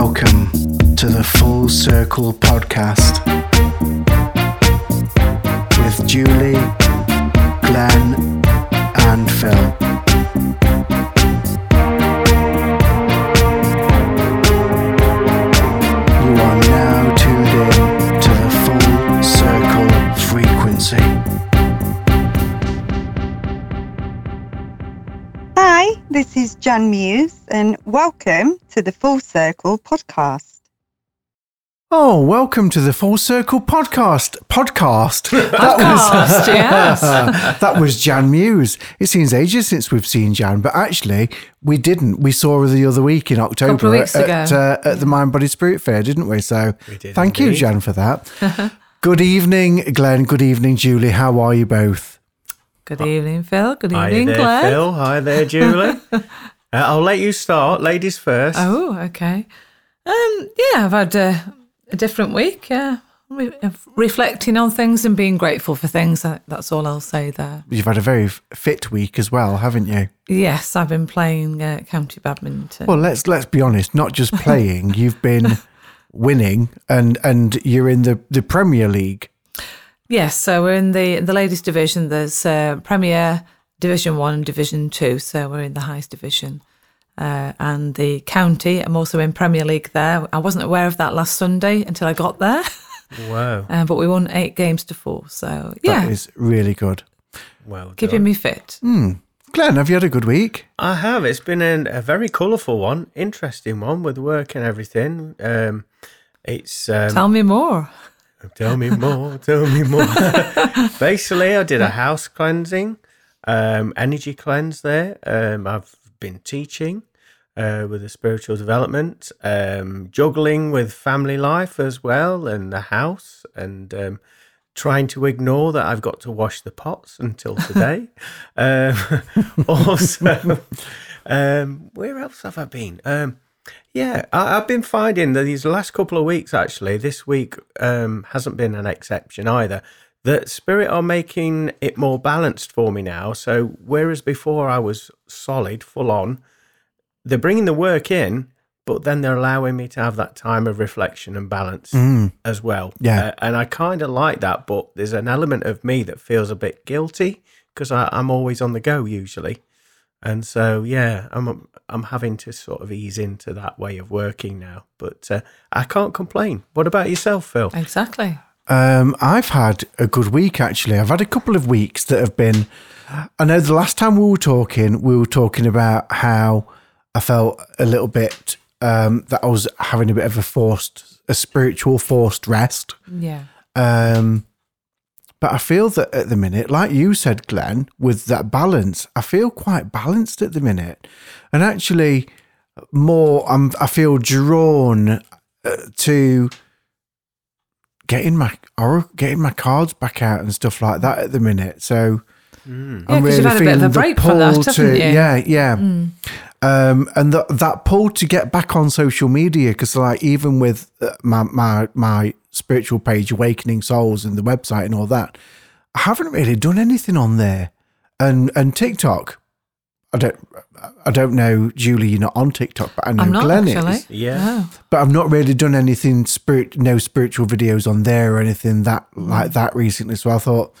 Welcome to the Full Circle podcast with Julie, Glenn, and Phil. Jan Muse, and welcome to the Full Circle podcast. Oh, welcome to the Full Circle podcast. Podcast. That Podcast, yes. that was Jan Muse. It seems ages since we've seen Jan, but actually, we didn't. We saw her the other week in October Couple weeks at, ago. uh, at the Mind Body Spirit Fair, didn't we? So, did thank you. Jan, for that. Good evening, Glenn. Good evening, Julie. How are you both? Good evening, Phil. Good Hi evening, there, Glenn. Phil. Hi there, Julie. Uh, I'll let you start. Ladies first. Oh, okay. Um, yeah, I've had a, a different week. Yeah, Re- reflecting on things and being grateful for things. That's all I'll say there. You've had a very fit week as well, haven't you? Yes, I've been playing uh, county badminton. Well, let's let's be honest. Not just playing, you've been winning, and and you're in the the Premier League. Yes, so we're in the the ladies division. There's uh, Premier Division One and Division Two, so we're in the highest division. Uh, and the county, I'm also in Premier League there. I wasn't aware of that last Sunday until I got there, Wow. uh, but we won eight games to four. So yeah, That is really good. Well done. keeping me fit. Glenn, have you had a good week? I have. It's been an, a very colourful one, interesting one with work and everything. Um, it's um, Tell me more. Tell me more. Tell me more. Basically, I did a house cleansing, um, energy cleanse there. Um, I've been teaching uh, with the spiritual development, um, juggling with family life as well, and the house, and um, trying to ignore that I've got to wash the pots until today. um, also, um, where else have I been? Um, yeah, I, I've been finding that these last couple of weeks, actually, this week um, hasn't been an exception either. That Spirit are making it more balanced for me now. So, whereas before I was solid, full on, they're bringing the work in, but then they're allowing me to have that time of reflection and balance as well. Yeah. Uh, and I kind of like that, but there's an element of me that feels a bit guilty because I'm always on the go usually. And so, yeah, I'm I'm having to sort of ease into that way of working now. But uh, I can't complain. What about yourself, Phil? Exactly. Um, I've had a good week actually. I've had a couple of weeks that have been. I know the last time we were talking, we were talking about how I felt a little bit um, that I was having a bit of a forced, a spiritual forced rest. Yeah. Um, but I feel that at the minute, like you said, Glenn, with that balance, I feel quite balanced at the minute, and actually more. I'm. I feel drawn uh, to getting my or getting my cards back out and stuff like that at the minute. So. Yeah, 'cause you've had a bit of a the break from that, pull haven't you? Yeah, yeah. Um, and that that pull to get back on social media because, like, even with uh, my my my spiritual page, Awakening Souls, and the website and all that, I haven't really done anything on there. And and TikTok, I don't I don't know, Julie, you're not on TikTok, but I know I'm not Glenn actually. is. Yeah. No. But I've not really done anything spirit, no spiritual videos on there or anything that like that recently. So I thought,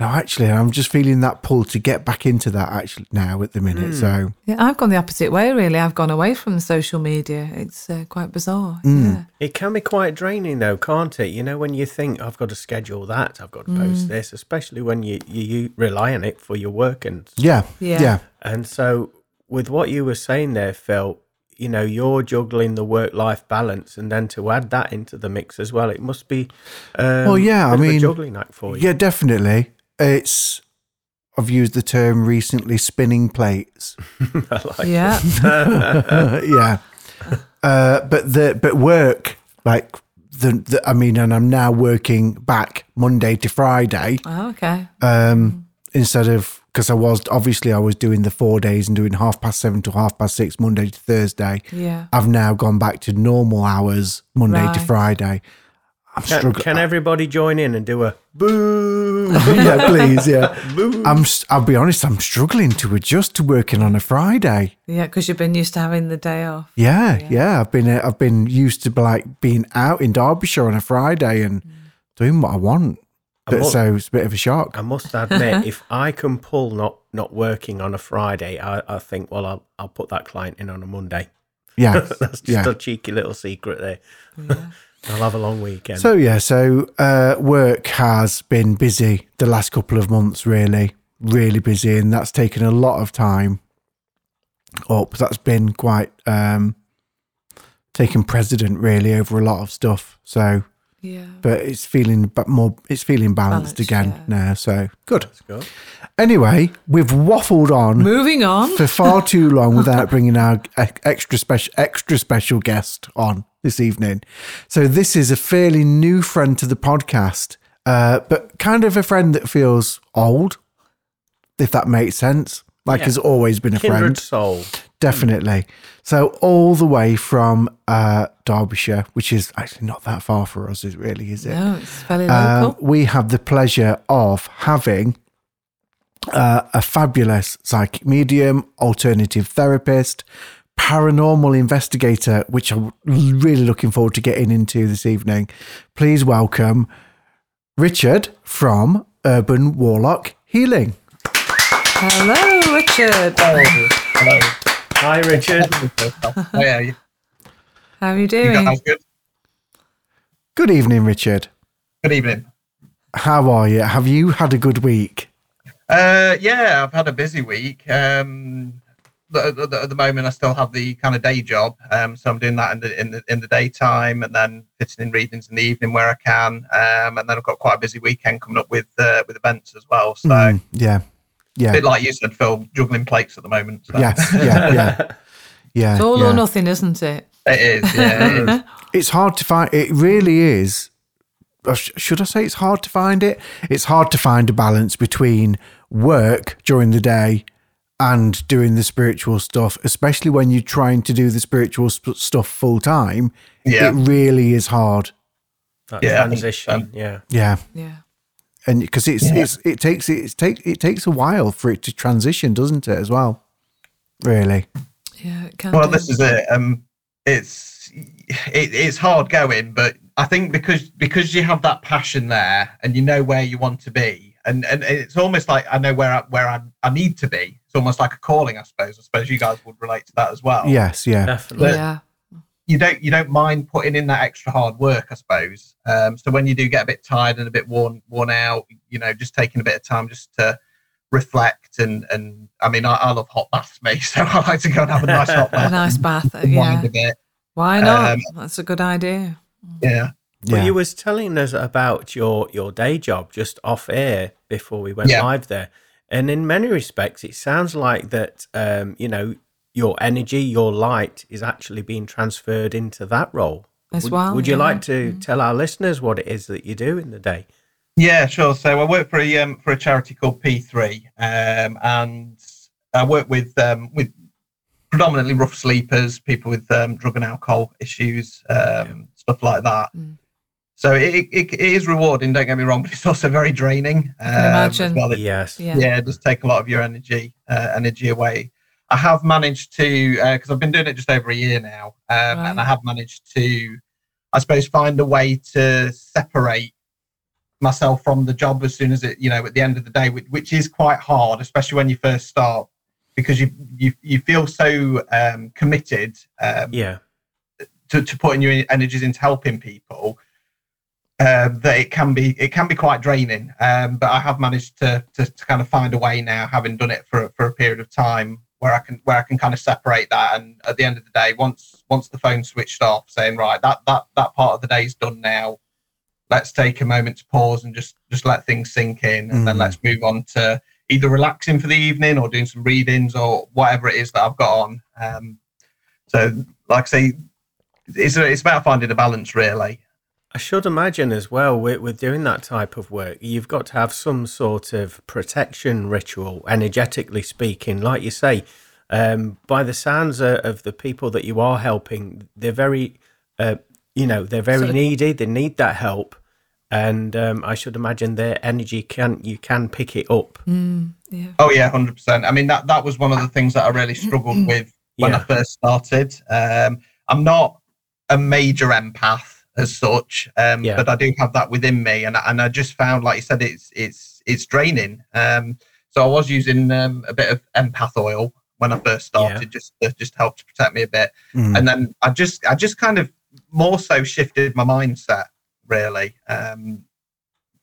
no, actually, I'm just feeling that pull to get back into that actually now at the minute. So Yeah, I've gone the opposite way. Really, I've gone away from social media. It's uh, quite bizarre. Mm. Yeah. It can be quite draining, though, can't it? You know, when you think I've got to schedule that, I've got to Mm. post this, especially when you, you you rely on it for your work and yeah, Yeah. yeah. And so, with what you were saying there, Phil, you know, you're juggling the work life balance, and then to add that into the mix as well, it must be. Um, Well, yeah, I bit a mean, juggling act for you. Yeah, definitely. It's I've used the term recently spinning plates. I like Yeah. Uh, yeah. Uh, but the but work like the, the I mean and I'm now working back Monday to Friday Oh, okay. um instead of because I was obviously I was doing the 4 days and doing half past 7 to half past 6 Monday to Thursday. Yeah. I've now gone back to normal hours Monday to Friday. I'm Can, struggling. can everybody join in and do a boo? yeah, please, yeah. boo. I'm. s- I'll be honest. I'm struggling to adjust to working on a Friday. Yeah, because you've been used to having the day off. Yeah, yeah. I've been. uh, I've been used to like being out in Derbyshire on a Friday and doing what I want. I But mu- so it's a bit of a shock. I must admit, if I can pull not not working on a Friday, I, I think, well, I'll I'll put that client in on a Monday. Yeah, That's just yeah. a cheeky little secret there. I'll have a long weekend. So yeah, so uh, work has been busy the last couple of months, really, really busy, and that's taken a lot of time up. That's been quite um, taken precedent, really, over a lot of stuff. So, Yeah. but it's feeling but more, it's feeling balanced, Balanced, again yeah. now. So good. Let's. Anyway, we've waffled on Moving on. for far too long without bringing our extra special extra special guest on this evening. So this is a fairly new friend to the podcast, uh, but kind of a friend that feels old, if that makes sense. Like Yeah. has always been a Kindred friend, soul. definitely. So all the way from uh, Derbyshire, which is actually not that far for us, is really, is it? No, it's fairly Um, local. we have the pleasure of having uh, a fabulous psychic medium, alternative therapist, paranormal investigator, which I'm really looking forward to getting into this evening. Please welcome Richard from Urban Warlock Healing. Hello, Richard. Hello. Hi, Richard. oh, yeah, you, How are you you doing? guys good? Good evening, Richard. Good evening. How are you? Have you had a good week? Uh, yeah, I've had a busy week. Um, the, the, the- at the moment, I still have the kind of day job, um, so I'm doing that in the in the in the daytime, and then fitting in readings in the evening where I can. Um, and then I've got quite a busy weekend coming up with uh, with events as well. So Mm, yeah. A Yeah. bit like you said, Phil, juggling plates at the moment. So. Yes. Yeah. Yeah. Yeah. It's all yeah. or nothing, isn't it? it is. Yeah, it is. it's hard to find it really is should i say it's hard to find it it's hard to find a balance between work during the day and doing the spiritual stuff especially when you're trying to do the spiritual sp- stuff full time Yeah. it really is hard That Yeah, transition. um, yeah. yeah Yeah. And because it's Yeah. it's it takes it take it takes a while for it to transition doesn't it as well really Yeah, it can well do. this is it um it's it, it's hard going but i think because because you have that passion there and you know where you want to be and and it's almost like i know where i where i, I need to be it's almost like a calling i suppose i suppose you guys would relate to that as well yes yeah Definitely. Yeah. You don't you don't mind putting in that extra hard work i suppose um so when you do get a bit tired and a bit worn worn out you know just taking a bit of time just to reflect and and i mean i, I love hot baths me so i like to go and have a nice hot bath, A bath nice bath. unwind Yeah. a bit Why not? Um, That's a good idea. yeah Well, you was telling us about your your day job just off air before we went Yeah. live there, and in many respects, it sounds like that. Um, you know, your energy, your light, is actually being transferred into that role. As would, well, Would you yeah. like to tell our listeners what it is that you do in the day? Yeah, sure. So I work for a um, for a charity called P3, um, and I work with um, with predominantly rough sleepers, people with um, drug and alcohol issues, um, stuff like that. Mm. So it, it, it is rewarding. Don't get me wrong, but it's also very draining. um, as imagine. well. It- Yes. Yeah. yeah, just take a lot of your energy uh, energy away. I have managed to because I've been doing it just over a year now, um, and I have managed to, I suppose, find a way to separate myself from the job as soon as it, you know, at the end of the day, which, which is quite hard, especially when you first start, because you you you feel so um, committed um, Yeah. to, to putting your energies into helping people um, that it can be it can be quite draining. Um, but I have managed to, to to kind of find a way now, having done it for for a period of time, where I can where I can kind of separate that. And at the end of the day, once once the phone switched off, saying right that that that part of the day is done now. Let's take a moment to pause and just just let things sink in, and then Mhm. let's move on to either relaxing for the evening or doing some readings or whatever it is that I've got on. Um, so, like I say, it's it's about finding a balance, really. I should imagine as well with, with doing that type of work, you've got to have some sort of protection ritual, energetically speaking. Like you say, um, by the sounds of, of the people that you are helping, they're very uh, you know they're very So- needy. They need that help, and um, I should imagine their energy can you can pick it up. Mm, yeah. Oh yeah, hundred percent. I mean that that was one of the things that I really struggled with when I first started. Um, I'm not a major empath as such, um, Yeah. but I do have that within me, and and I just found, like you said, it's it's it's draining. Um, so I was using um, a bit of empath oil when I first started, just to, just help to protect me a bit, Mm. and then I just I just kind of more so shifted my mindset really. Um,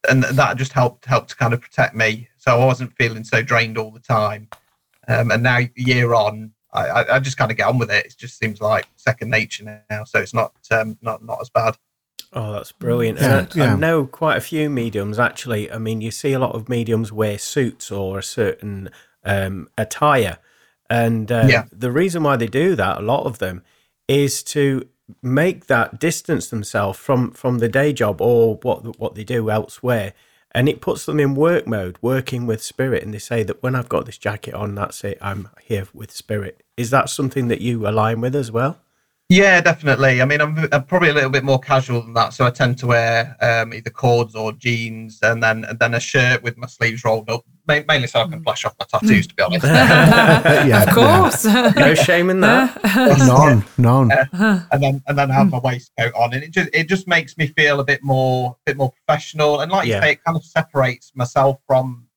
and that just helped helped to kind of protect me, so I wasn't feeling so drained all the time. Um, and now, year on, I, I, I just kind of get on with it. It just seems like second nature now, so it's not um, not not as bad. Oh, that's brilliant. Yeah, and I, yeah. I know quite a few mediums actually. I mean, you see a lot of mediums wear suits or a certain um, attire. And uh, Yeah. the reason why they do that, a lot of them, is to make that distance themselves from, from the day job or what what they do elsewhere. And it puts them in work mode, working with spirit. And they say that when I've got this jacket on, that's it, I'm here with spirit. Is that something that you align with as well? Yeah, definitely. I mean, I'm, I'm probably a little bit more casual than that, so I tend to wear um, either cords or jeans, and then and then a shirt with my sleeves rolled up, ma- mainly so I can mm. flash off my tattoos. To be honest, yeah, of course. No shame in that. None, none. Uh, and then and then I have my hmm. waistcoat on, and it just it just makes me feel a bit more a bit more professional, and like Yeah. you say, it kind of separates myself from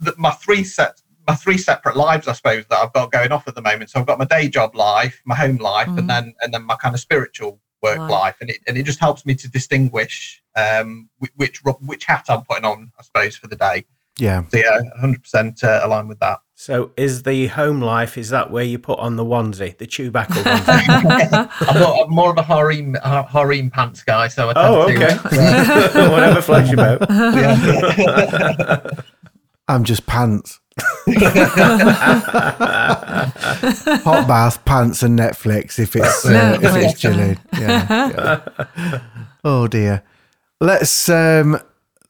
the, my three set my three separate lives, I suppose, that I've got going off at the moment. So I've got my day job life, my home life, Mhm. and then and then my kind of spiritual work Right. life, and it and it just helps me to distinguish um which which hat I'm putting on, I suppose, for the day. Yeah. So yeah, 100 percent uh, aligned with that. So is the home life, is that where you put on the onesie, the Chewbacca onesie? I'm, more, I'm more of a harem harem pants guy, so I tend Oh, to, okay. yeah. Whatever floats your boat. Yeah. I'm just pants. Hot bath, pants, and Netflix if it's uh, if it's chilling. Yeah, yeah. Oh dear. Let's um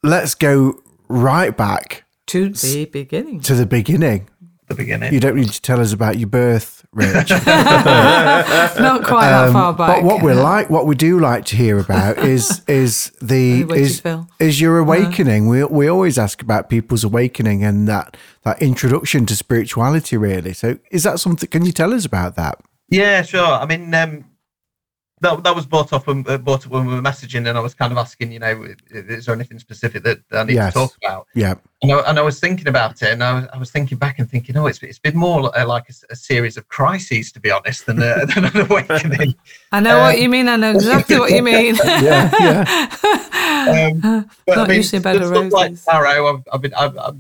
let's go right back to the beginning. to the beginning. the beginning. You don't need to tell us about your birth, Rich. Not quite that Um, far back. But what we like, what we do like to hear about is is the The is, Phil. is your awakening. We we always ask about people's awakening and that that introduction to spirituality. Really, so is that something? Can you tell us about that? Yeah, sure. I mean, um, that that was brought up when, uh, brought up when we were messaging, and I was kind of asking, you know, is there anything specific that I need Yes. to talk about? Yeah, And I, and I was thinking about it, and I was, I was thinking back and thinking, oh, it's it's been more uh, like a series of crises, to be honest, than, a, than an awakening. I know what you mean. I know exactly what you mean. yeah, yeah. Um, but Not usually a bed the of stuff like roses. tarot, I've, I've been I've, I've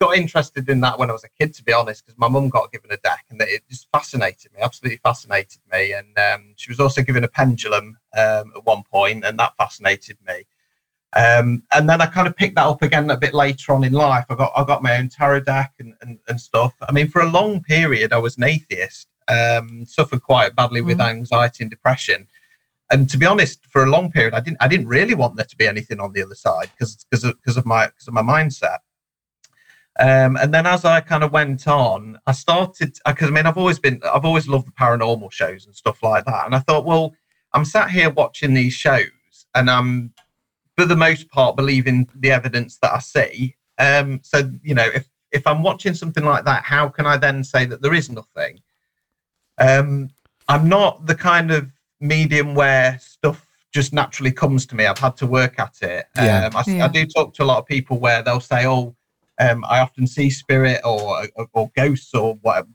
got interested in that when I was a kid, to be honest, because my mum got given a deck and it just fascinated me, absolutely fascinated me. And um, she was also given a pendulum um, at one point, and that fascinated me. Um, and then I kind of picked that up again a bit later on in life. I got I got my own tarot deck and, and, and stuff. I mean, for a long period, I was an atheist, um, suffered quite badly with anxiety and depression and to be honest, for a long period, I didn't I didn't really want there to be anything on the other side because because of, because of my because of my mindset. Um, and then as I kind of went on, I started because I mean I've always been I've always loved the paranormal shows and stuff like that. And I thought, well, I'm sat here watching these shows, and I'm for the most part believing the evidence that I see. Um, so you know, if if I'm watching something like that, how can I then say that there is nothing? Um, I'm not the kind of medium where stuff just naturally comes to me. I've had to work at it. Yeah. Um, I, Yeah. I do talk to a lot of people where they'll say, "Oh, um, I often see spirit or, or or ghosts or whatever."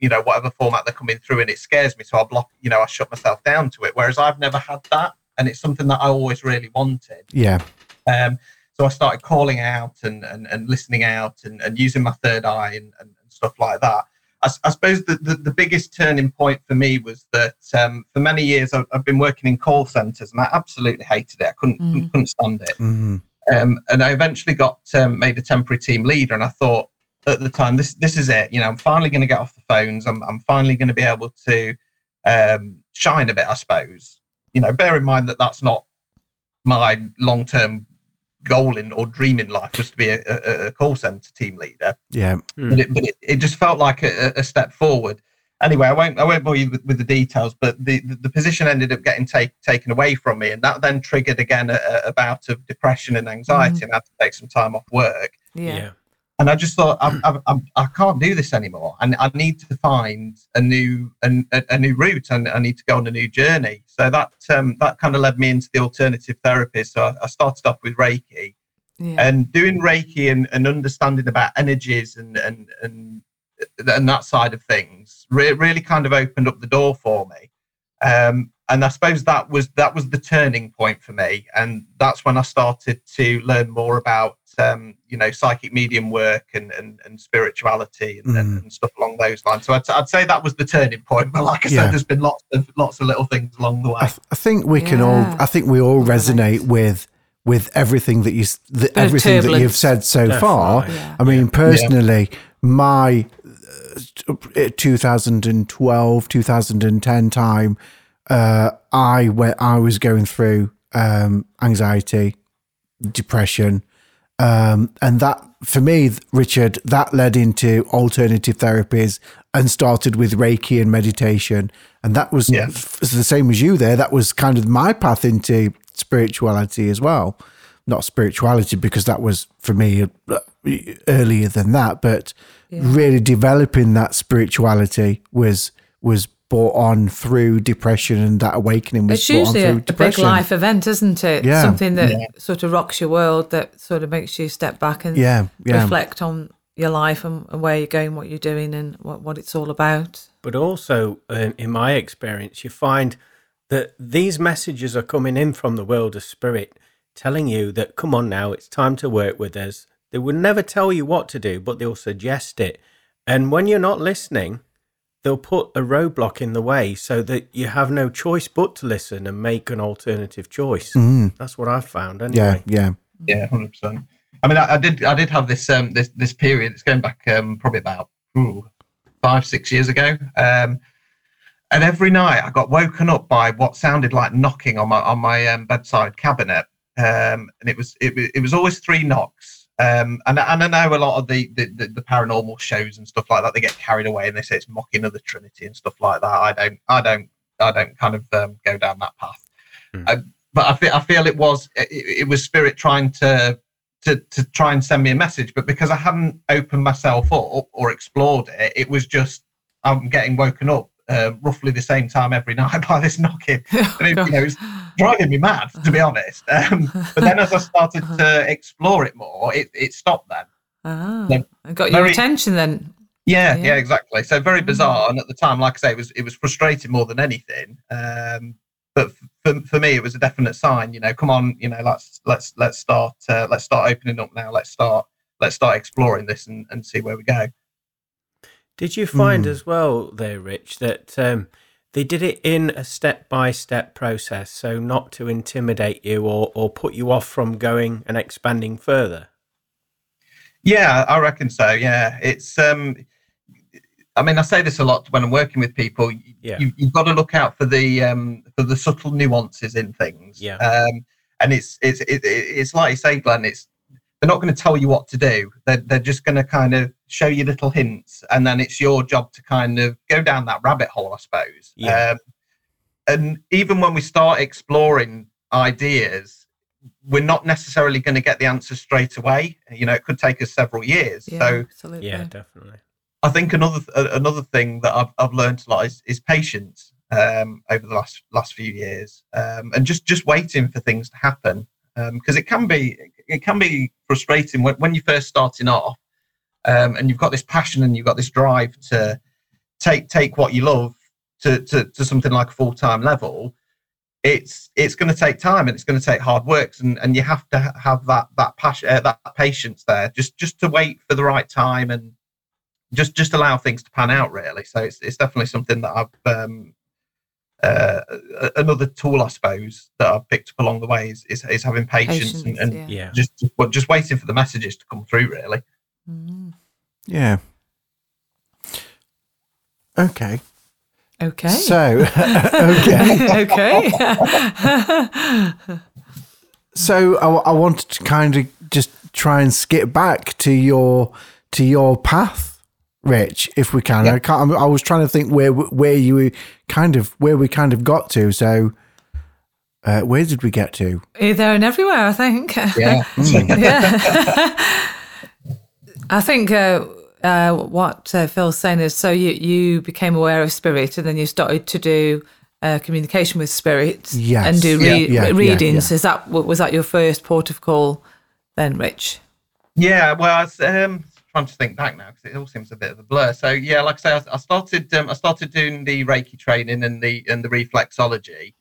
You know, whatever format they're coming through, and it scares me, so I block. You know, I shut myself down to it. Whereas I've never had that, and it's something that I always really wanted. Yeah, Um, so I started calling out and, and, and listening out and, and using my third eye and, and, and stuff like that. I suppose the, the, the biggest turning point for me was that um, for many years I've, I've been working in call centres and I absolutely hated it. I couldn't, Mm. couldn't, couldn't stand it. Mhm. Um, and I eventually got um, made a temporary team leader, and I thought at the time, this this is it. You know, I'm finally going to get off the phones. I'm I'm finally going to be able to um, shine a bit, I suppose. You know, bear in mind that that's not my long term goal in or dream in life was to be a, a, a call center team leader yeah, but, it, but it, it just felt like a, a step forward. Anyway, I won't I won't bore you with, with the details, but the, the, the position ended up getting take, taken away from me, and that then triggered again a, a bout of depression and anxiety, and I had to take some time off work. Yeah. yeah. And I just thought I, I, I, I can't do this anymore, and I need to find a new a, a new route, and I need to go on a new journey. So that um, that kind of led me into the alternative therapy. So I, I started off with Reiki, Yeah. and doing Reiki and, and understanding about energies and and and and that side of things re- really kind of opened up the door for me. Um, and I suppose that was that was the turning point for me, and that's when I started to learn more about um, you know psychic medium work and and, and spirituality and, and, and stuff along those lines. So I'd, I'd say that was the turning point. But like I Yeah. said, there's been lots of lots of little things along the way. I, th- I think we can all. I think we all resonate with with everything that you the, everything that you've said so far. Yeah. I mean, personally, my 2012, 2010 time, uh, I went, I was going through um, anxiety, depression, um, and that for me, Richard, that led into alternative therapies and started with Reiki and meditation, and that was Yeah. f- the same as you. There, that was kind of my path into spirituality as well. Not spirituality because that was for me uh, earlier than that, but really developing that spirituality was was brought on through depression, and that awakening was It's brought on usually a, through a big life event, isn't it? Yeah. Something that Yeah. sort of rocks your world, that sort of makes you step back and Yeah, yeah. reflect on your life and, and where you're going, what you're doing, and what, what it's all about. But also, um, in my experience, you find that these messages are coming in from the world of spirit, telling you that, come on now, it's time to work with us. They will never tell you what to do, but they'll suggest it. And when you're not listening, they'll put a roadblock in the way so that you have no choice but to listen and make an alternative choice. That's what I've found anyway. Mm. Yeah, yeah. Yeah, hundred percent. I mean, I, I did, I did have this, um, this, this period. It's going back, um, probably about ooh, five, six years ago. Um, and every night I got woken up by what sounded like knocking on my on my um, bedside cabinet, um, and it was it, it was always three knocks. Um, and, and I know a lot of the, the, the, the paranormal shows and stuff like that. They get carried away and they say it's mocking of the Trinity and stuff like that. I don't, I don't, I don't kind of um, go down that path. Hmm. Uh, but I feel, I feel it was it, it was spirit trying to to to try and send me a message, but because I hadn't opened myself up or explored it, it was just I'm getting woken up uh, roughly the same time every night by this knocking. And it, you know, it's driving me mad to be honest. Um, but then as I started to explore it more, it, it stopped then. Ah, I got your very- attention then. Yeah, Yeah. yeah, exactly. So very bizarre, and at the time, like I say, it was it was frustrating more than anything. Um, but for, for me, it was a definite sign. You know, come on, you know, let's let's let's start uh, let's start opening up now. Let's start let's start exploring this and, and see where we go. Did you find Mm. as well, there, Rich, that um, they did it in a step by step process, so not to intimidate you or, or put you off from going and expanding further? Yeah, I reckon so. Yeah, it's. um I mean, I say this a lot when I'm working with people. Yeah. you, you've got to look out for the um, for the subtle nuances in things. Yeah. Um, and it's it's it, it- it's like you say, Glenn. It's they're not going to tell you what to do. They're they're just going to kind of show you little hints, and then it's your job to kind of go down that rabbit hole, I suppose. Yeah. Um, and even when we start exploring ideas, we're not necessarily going to get the answer straight away. You know, it could take us several years. Yeah, So absolutely. Yeah, definitely. I think another th- another thing that I've I've learned a lot is, is patience um, over the last last few years, um, and just just waiting for things to happen because it can be it can be frustrating when, when you're first starting off, um, and you've got this passion and you've got this drive to take take what you love to to, to something like a full time level. It's it's going to take time and it's going to take hard works and, and you have to have that that passion uh, that patience there just just to wait for the right time and just just allow things to pan out really so it's, it's definitely something that i've um uh another tool i suppose that i've picked up along the way is is, is having patience, and, Patience, and yeah. Yeah. just just- well, just waiting for the messages to come through really Mm. Yeah. Okay. Okay. So, okay. okay. So I, I wanted to kind of just try and skip back to your to your path Rich, if we can. Yeah. I can't. I was trying to think where where you kind of where we kind of got to. So, uh, where did we get to? You're there and everywhere, I think. Yeah. yeah. I think uh, uh, what uh, Phil's saying is so you, you became aware of spirit and then you started to do uh, communication with spirits Yes. and do re- yeah, yeah, readings. yeah. Is that was that your first port of call then, Rich? Yeah, well, I um, trying to think back now because it all seems a bit of a blur. So yeah, like I say, I, I started um, I started doing the Reiki training and the and the reflexology.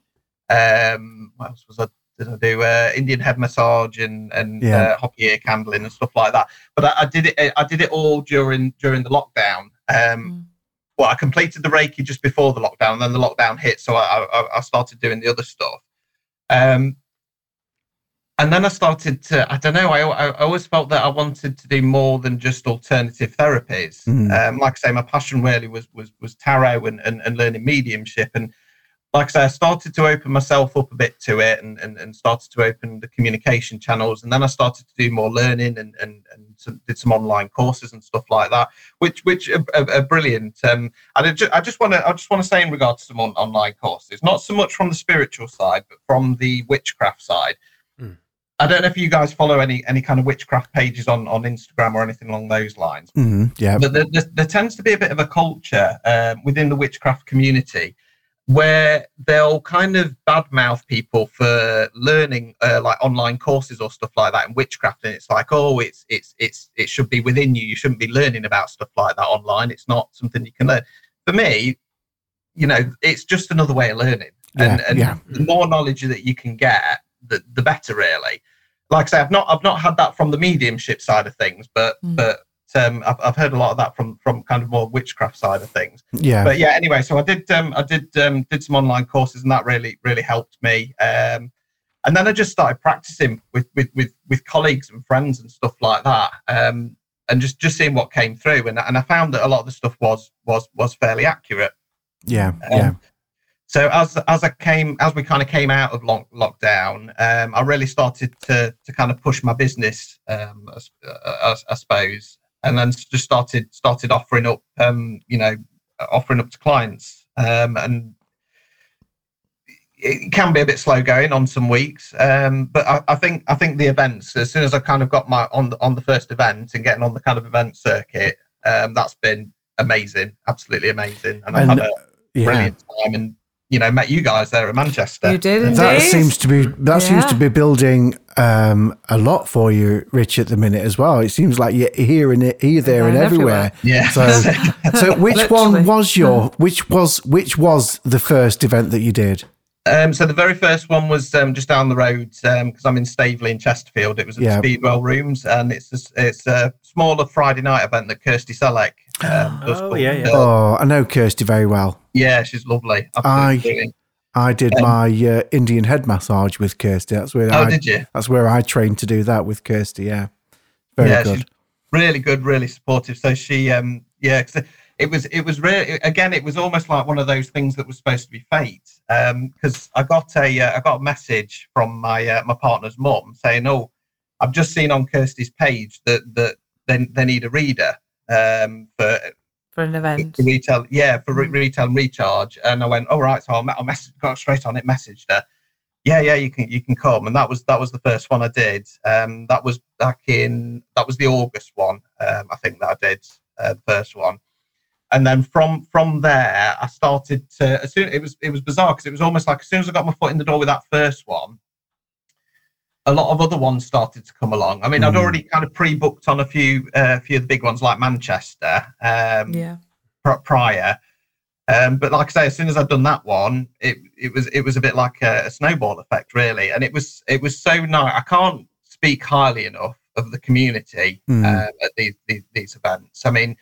Um, what else was I? Did I do uh, Indian head massage and and Yeah. uh, Hopi ear candling and stuff like that? But I, I did it. I did it all during during the lockdown. Um, well, I completed the Reiki just before the lockdown, and then the lockdown hit, so I, I, I started doing the other stuff. Um, and then I started to, I don't know, I, I always felt that I wanted to do more than just alternative therapies. Mm. Um, like I say, my passion really was was was tarot and, and, and learning mediumship. And like I say, I started to open myself up a bit to it and, and, and started to open the communication channels. And then I started to do more learning and, and, and some, did some online courses and stuff like that, which which are, are, are brilliant. Um, and I just, I just want to I just want to say in regards to some on, online courses, not so much from the spiritual side, but from the witchcraft side. I don't know if you guys follow any any kind of witchcraft pages on on Instagram or anything along those lines. Mm, yeah. but there, there, there tends to be a bit of a culture um, within the witchcraft community where they'll kind of badmouth people for learning uh, like online courses or stuff like that in witchcraft. And it's like oh it's it's it's it should be within you. You shouldn't be learning about stuff like that online. It's not something you can learn. For me you know it's just another way of learning. And, and yeah. the more knowledge that you can get the, the better really like i say i've not i've not had that from the mediumship side of things but Mm. but um, I've, I've heard a lot of that from from kind of more witchcraft side of things Yeah. but yeah anyway so i did um i did um did some online courses and that really really helped me um and then i just started practicing with with with, with colleagues and friends and stuff like that um and just just seeing what came through and, and i found that a lot of the stuff was was was fairly accurate yeah. um, Yeah. So as as I came as we kind of came out of lock, lockdown, um, I really started to to kind of push my business, um, I, s- uh, I, I suppose, and then just started started offering up, um, you know, offering up to clients, um, and it can be a bit slow going on some weeks, um, but I, I think I think the events as soon as I kind of got my on the on the first event and getting on the kind of event circuit, um, that's been amazing, absolutely amazing, and I've had a Yeah. brilliant time and you know met you guys there at manchester You did indeed. That seems to be that seems to be building um, a lot for you, Rich, at the minute as well. It seems like you're here and it here, there, and And everywhere. yeah So, so which one was your which was which was the first event that you did? um so the very first one was um just down the road um because i'm in staveley in chesterfield it was at Yeah. speedwell rooms and it's a, s- it's a smaller friday night event that kirsty selleck um, Oh, yeah, yeah. Oh, I know Kirsty very well. Yeah she's lovely I- absolutely brilliant. I did Um, my uh, Indian head massage with Kirsty. That's where oh I did you that's where I trained to do that with Kirsty. Yeah, very yeah, good. really good, really supportive. So she, um, yeah, 'cause it was, it was really, again, it was almost like one of those things that was supposed to be fate. Um, because I got a, uh, I got a message from my, uh, my partner's mum saying, "Oh, I've just seen on Kirsty's page that that they, they need a reader, um, for for an event. for retail, yeah, for re- Mm. retail and recharge." And I went, "All right," so I'll, me- I'll message, got straight on it, messaged her. Yeah, yeah, you can you can come, and that was that was the first one I did. Um, that was back in that was the August one, um, I think that I did uh, the first one, and then from from there I started to. As soon it was it was bizarre because it was almost like as soon as I got my foot in the door with that first one, a lot of other ones started to come along. I mean, I'd Mm. already kind of pre-booked on a few uh, few of the big ones like Manchester. Um, Yeah. pr- prior. Um, but like I say, as soon as I'd done that one, it it was it was a bit like a, a snowball effect, really. And it was it was so nice. I can't speak highly enough of the community Mm. um, at these, these these events. I mean,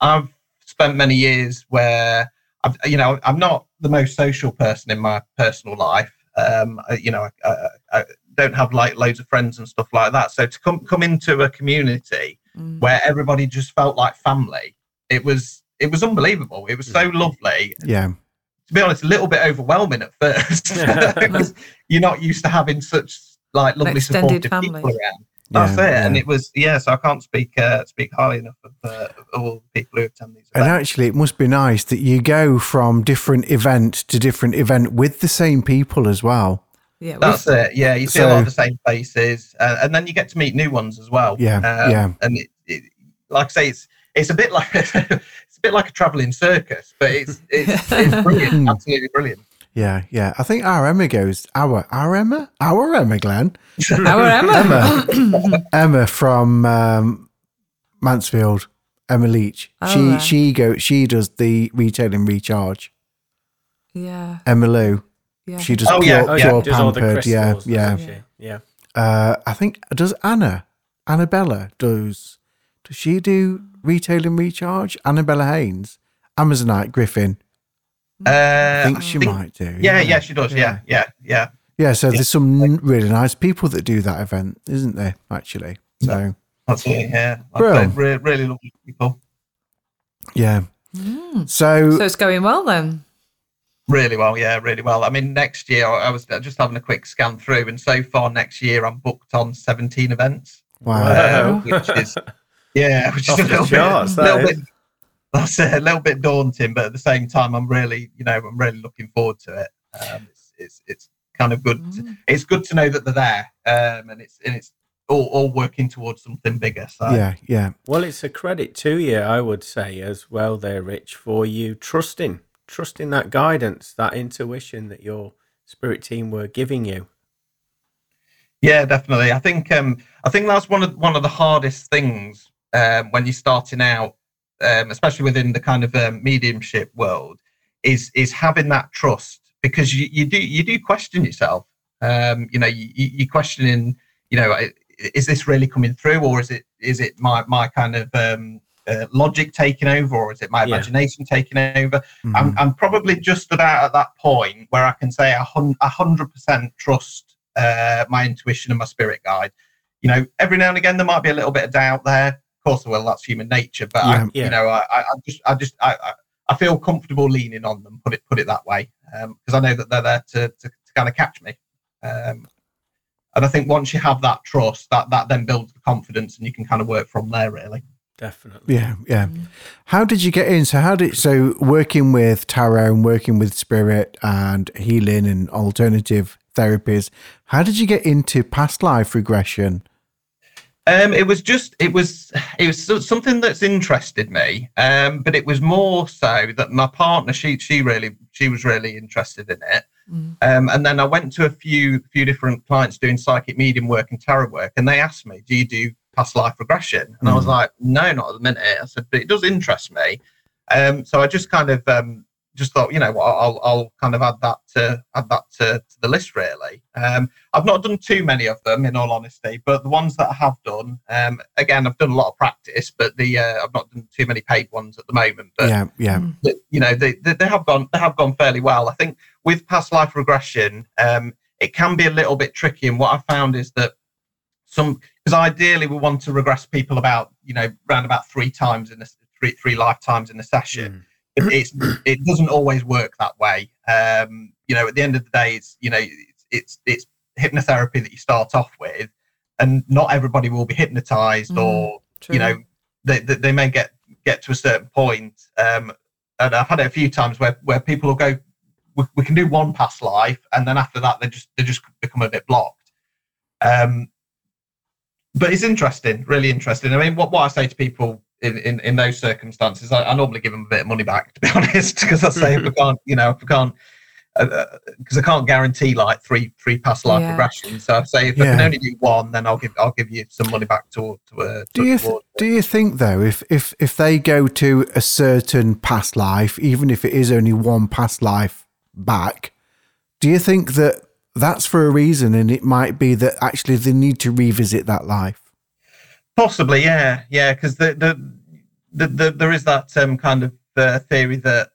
I've spent many years where I've you know I'm not the most social person in my personal life. Um, I- you know, I, I, I don't have like loads of friends and stuff like that. So to come come into a community Mm. where everybody just felt like family. It was it was unbelievable. It was so lovely. Yeah, To be honest, a little bit overwhelming at first because you're not used to having such like lovely extended supportive family. people around. That's Yeah, it, and it was yeah. So I can't speak uh, speak highly enough of, uh, of all the people who attend these And actually, it must be nice that you go from different event to different event with the same people as well. Yeah, That's it. Yeah, you see a lot of the same faces, uh, and then you get to meet new ones as well. Yeah, Um, yeah. And it, it, like I say, it's it's a bit like it's a bit like a traveling circus, but it's it's, it's brilliant, absolutely brilliant. Yeah, yeah. I think our Emma goes, our, our Emma? Our Emma, Glenn. Our Emma. Emma. Emma from um, Mansfield, Emma Leach. Oh, she right. she go she does the retail and recharge. yeah, Emma Lou. Yeah. She does Oh, pure, yeah, Oh, yeah. pure does all the pampered. Yeah, crystals, yeah. Yeah. Uh, I think does Anna, Annabella does. Does she do retail and recharge? Annabella Haynes, Amazonite Griffin. Uh, I think she might do. Yeah, yeah, she does. Yeah, yeah, yeah. Yeah, so there's some really nice people that do that event, isn't there? Actually, so Absolutely, yeah. I Bro. say, re- really lovely people. yeah. Mm. So, So it's going well then. Really well, yeah, really well. I mean, next year I I was just having a quick scan through, and so far next year I'm booked on 17 events, wow. uh, which is yeah, which is Off a little charts, bit, little is. bit that's a little bit daunting, but at the same time, I'm really, you know, I'm really looking forward to it. Um, it's, it's it's kind of good. Mm. It's good to know that they're there, um, and it's and it's all, all working towards something bigger. So Yeah, yeah, Well, it's a credit to you, I would say, as well, there, Rich, for you trusting, trusting that guidance, that intuition that your spirit team were giving you. Yeah, definitely. I think um, I think that's one of one of the hardest things um, when you're starting out, um, especially within the kind of um, mediumship world, is is having that trust because you, you do you do question yourself. Um, you know, you, you- you're questioning. You know, is this really coming through, or is it is it my my kind of um, uh, logic taking over, or is it my Yeah. imagination taking over? Mhm. I'm, I'm probably just about at that point where I can say a hundred percent trust uh, my intuition and my spirit guide. You know, every now and again there might be a little bit of doubt there. Of course, there will. That's human nature. But Yeah. I, Yeah. you know, I, I just, I just, I, I, feel comfortable leaning on them. Put it, put it that way, because I know that they're there to, to, to kind of catch me. Um, and I think once you have that trust, that that then builds the confidence, and you can kind of work from there. Really. Definitely. yeah, yeah. How did you get in? So how did so working with tarot and working with spirit and healing and alternative therapies? How did you get into past life regression? Um, it was just it was it was something that's interested me. Um, but it was more so that my partner she she really she was really interested in it. Mm. Um, and then I went to a few few different clients doing psychic medium work and tarot work, and they asked me, "Do you do past life regression?" And I was Mm. like, "No, not at the minute." I said, "But it does interest me." Um, so I just kind of um, just thought, you know, what, I'll I'll kind of add that to add that to, to the list. Really, um, I've not done too many of them, in all honesty, but the ones that I have done, um, again, I've done a lot of practice, but the uh, I've not done too many paid ones at the moment. But yeah, yeah, that, you know they, they they have gone they have gone fairly well. I think with past life regression, um, it can be a little bit tricky. And what I found is that some because ideally we want to regress people about you know round about three times in the three three lifetimes in the session. It, it's it doesn't always work that way. Um, you know, at the end of the day, it's you know it's it's, it's hypnotherapy that you start off with, and not everybody will be hypnotized Mm, or True. you know they, they, they may get get to a certain point um and i've had it a few times where where people will go we, we can do one past life and then after that they just they just become a bit blocked um but it's interesting really interesting i mean what, what i say to people in, in, in those circumstances I, I normally give them a bit of money back to be honest because i say if we can't you know if we can't because I can't guarantee like three three past life Yeah. regression. So I say if I can only do one, then I'll give I'll give you some money back to to. Uh, Do you th- do you think though, if if if they go to a certain past life, even if it is only one past life back, do you think that that's for a reason, and it might be that actually they need to revisit that life? Possibly, yeah, yeah, because the, the, the, the there is that um, kind of uh, theory that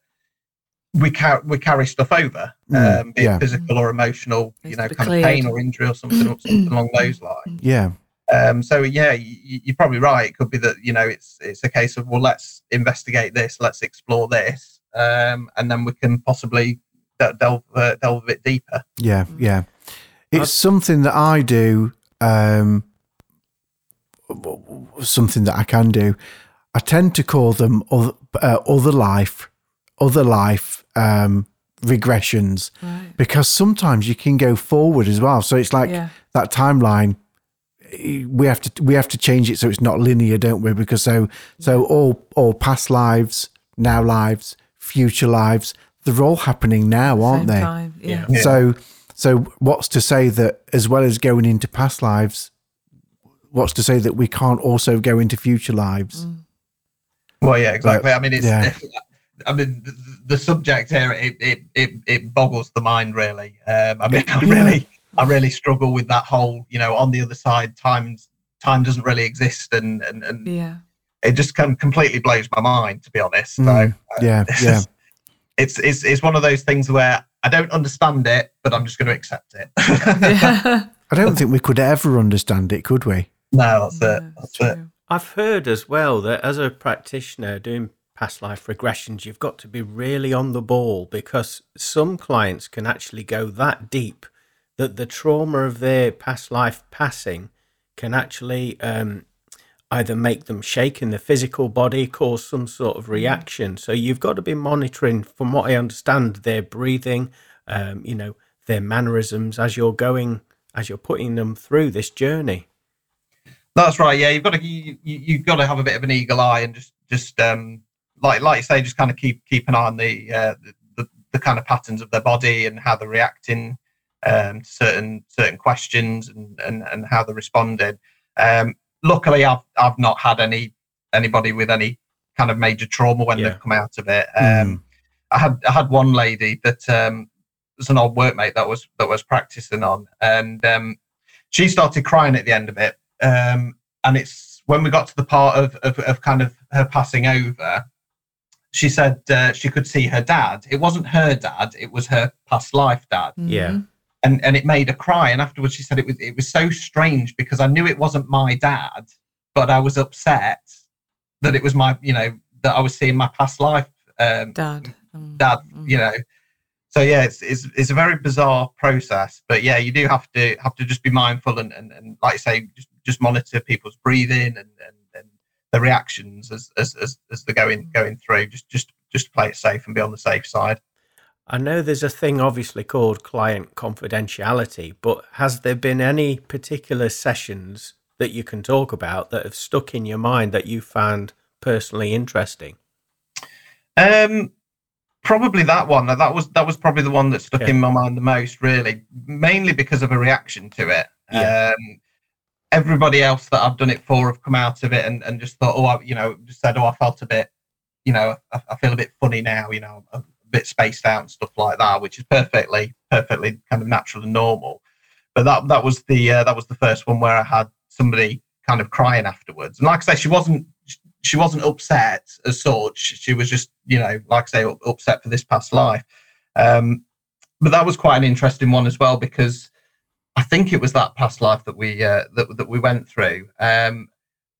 we carry we carry stuff over, Mm, um, be it physical or emotional, you know, to be kind of pain or injury or something, something along those lines. Yeah, Um, so yeah, you, you're probably right. It could be that you know it's it's a case of well, let's investigate this, let's explore this, um, and then we can possibly de- delve uh, delve a bit deeper. yeah, Mm. yeah. It's something that I do um, something that I can do. I tend to call them other, uh, other life, other life um, regressions Right. because sometimes you can go forward as well. So it's like Yeah. that timeline. We have to we have to change it so it's not linear, don't we? Because so so all all past lives, now lives, future lives, they're all happening now, aren't Same they? time. Yeah. Yeah. So, so what's to say that as well as going into past lives, what's to say that we can't also go into future lives? Well, yeah, exactly. I mean, it's. yeah. I mean, the, the subject here it, it it it boggles the mind really. Um, I mean, I really I really struggle with that whole you know on the other side time time doesn't really exist and and, and Yeah. it just kind of completely blows my mind to be honest. So Mm, uh, yeah, yeah. It's it's it's one of those things where I don't understand it, but I'm just going to accept it. Yeah. I don't think we could ever understand it, could we? no, that's it. That's true. it. I've heard as well that as a practitioner doing past life regressions, you've got to be really on the ball because some clients can actually go that deep that the trauma of their past life passing can actually um, either make them shake in the physical body, cause some sort of reaction. So you've got to be monitoring, from what I understand, their breathing, um, you know, their mannerisms as you're going, as you're putting them through this journey. That's right. Yeah, you've got to you, you, you've got to have a bit of an eagle eye and just just um like like you say, just kind of keep keep an eye on the uh, the, the, the kind of patterns of their body and how they're reacting um, to certain certain questions and and, and how they're responding. Um, luckily, I've I've not had any anybody with any kind of major trauma when Yeah. they've come out of it. Um, Mm. I had I had one lady that um, was an old workmate that was that was practicing on, and um, she started crying at the end of it. Um, and it's when we got to the part of of, of kind of her passing over. She said uh, she could see her dad. It wasn't her dad; it was her past life dad, Yeah. Mhm. And and it made her cry. And afterwards, she said it was it was so strange because I knew it wasn't my dad, but I was upset that it was my you know that I was seeing my past life um, Dad. Mm. dad Mm. you know so yeah it's, it's it's a very bizarre process but yeah you do have to have to just be mindful and and, and like I say just, just monitor people's breathing and and, and the reactions as, as as as they're going going through just just just play it safe and be on the safe side I know there's a thing obviously called client confidentiality, but has there been any particular sessions that you can talk about that have stuck in your mind that you found personally interesting? Um, probably that one. That was that was probably the one that stuck Yeah. in my mind the most, really, mainly because of a reaction to it. Yeah. Um, everybody else that I've done it for have come out of it and, and just thought, oh, I, you know, just said, oh, I felt a bit, you know, I, I feel a bit funny now, you know, a bit spaced out and stuff like that, which is perfectly, perfectly kind of natural and normal. But that that was the uh, that was the first one where I had somebody kind of crying afterwards. And like I say, she wasn't she wasn't upset as such. She was just, you know, like I say, up- upset for this past life. Um, but that was quite an interesting one as well because I think it was that past life that we uh, that that we went through. Um,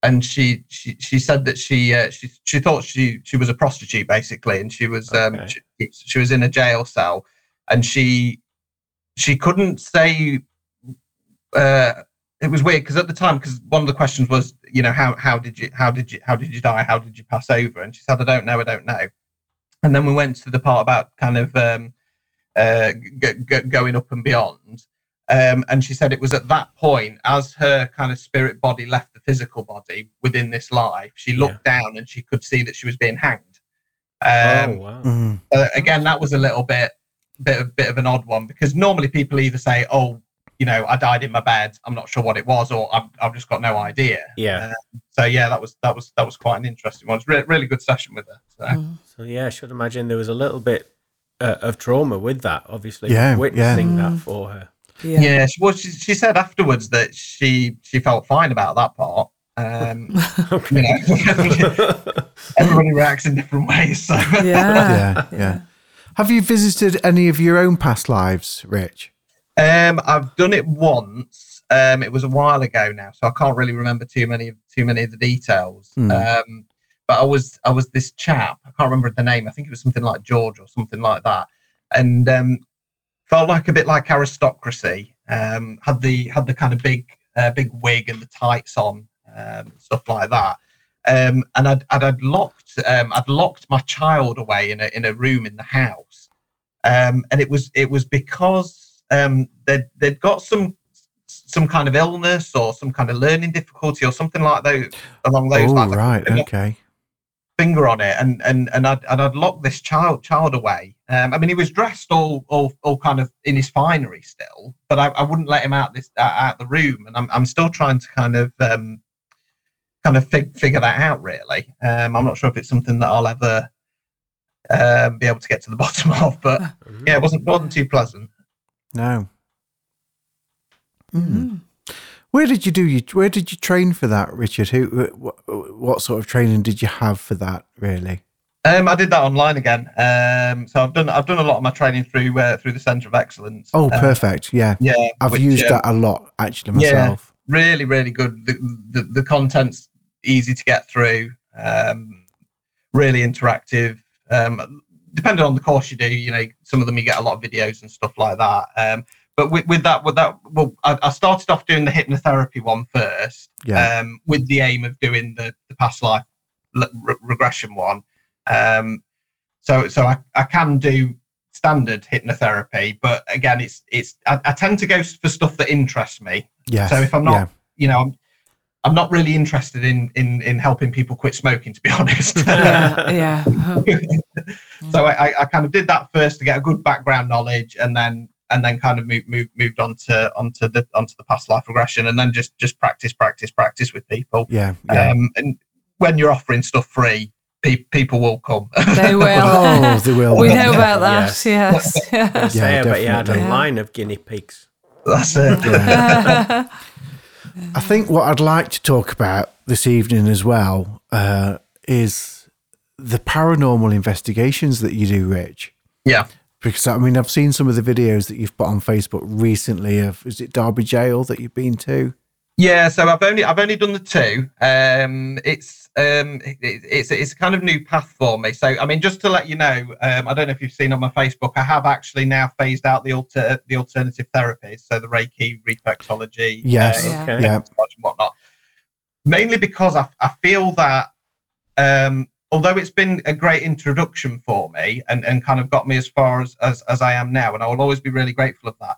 and she she she said that she uh, she she thought she she was a prostitute basically, and she was um she, she was in a jail cell, and she she couldn't say. Uh, it was weird because at the time, because one of the questions was, you know, how how did you how did you how did you die? How did you pass over? And she said, I don't know, I don't know. And then we went to the part about kind of um, uh, g- g- going up and beyond. Um, and she said it was at that point, as her kind of spirit body left physical body within this life, she looked down and she could see that she was being hanged. Um, oh wow! Mm. uh, again, that was a little bit, bit of bit of an odd one because normally people either say, "Oh, you know, I died in my bed. I'm not sure what it was," or "I've, I've just got no idea." Yeah. So yeah, that was that was that was quite an interesting one. It's re- really good session with her. So. Mm. So yeah, I should imagine there was a little bit uh, of trauma with that. Obviously, Yeah, yeah. witnessing that Mm. for her. Yeah. Yeah, she, well, she, she said afterwards that she she felt fine about that part. Um, you know, everybody reacts in different ways. So yeah. Yeah, yeah. Have you visited any of your own past lives, Rich? Um, I've done it once. Um, it was a while ago now, so I can't really remember too many of too many of the details. Hmm. Um, but I was I was this chap. I can't remember the name. I think it was something like George or something like that, and um, felt like a bit like aristocracy. Um, had the had the kind of big uh, big wig and the tights on. um, stuff like that. Um, and I'd, I'd, I'd locked um, I'd locked my child away in a in a room in the house, um, and it was it was because um, they'd they'd got some some kind of illness or some kind of learning difficulty or something like those along those Oh, lines. right. Okay. Finger on it, and and and I'd and I'd locked this child child away. Um, I mean, he was dressed all all all kind of in his finery still, but I, I wouldn't let him out this uh, out the room, and I'm I'm still trying to kind of um, kind of fig- figure that out. Really, um, I'm not sure if it's something that I'll ever um, be able to get to the bottom of, but yeah, it wasn't wasn't too pleasant. No. Mm. Where did you do you? Where did you train for that, Richard? Who? What, what sort of training did you have for that? Really? Um, I did that online again. Um, so I've done I've done a lot of my training through uh, through the Centre of Excellence. Oh, Uh, perfect. Yeah, yeah, I've which, used um, that a lot actually myself. yeah. really really good the, the the content's easy to get through um really interactive um depending on the course you do you know some of them you get a lot of videos and stuff like that um but with, with that with that well I, I started off doing the hypnotherapy one first Yeah. um with the aim of doing the the past life re- regression one um so so I, I can do standard hypnotherapy but again it's it's I, I tend to go for stuff that interests me Yes. so if I'm not, yeah. you know, I'm, I'm not really interested in in in helping people quit smoking, to be honest. yeah, yeah. so I, I- I kind of did that first to get a good background knowledge, and then and then kind of moved moved moved on to onto the onto the past life regression, and then just just practice practice practice with people. yeah, yeah. Um, and when you're offering stuff free, pe- people will come. They will. oh, they will. we know they? about that. Yes. I yes. say, Yeah, but you had a definitely. line of guinea pigs. That's it. Yeah. I think what I'd like to talk about this evening as well uh, is the paranormal investigations that you do, Rich. Yeah. Because I mean, I've seen some of the videos that you've put on Facebook recently. Of is it Derby Jail that you've been to? Yeah, so I've only I've only done the two. Um, it's um, it, it's it's a kind of new path for me. So I mean, just to let you know, um, I don't know if you've seen on my Facebook, I have actually now phased out the alter the alternative therapies, so the Reiki, reflexology, Yes. uh, Yeah. Okay. Yeah. and whatnot. Mainly because I I feel that um, although it's been a great introduction for me and, and kind of got me as far as, as as I am now, and I will always be really grateful of that.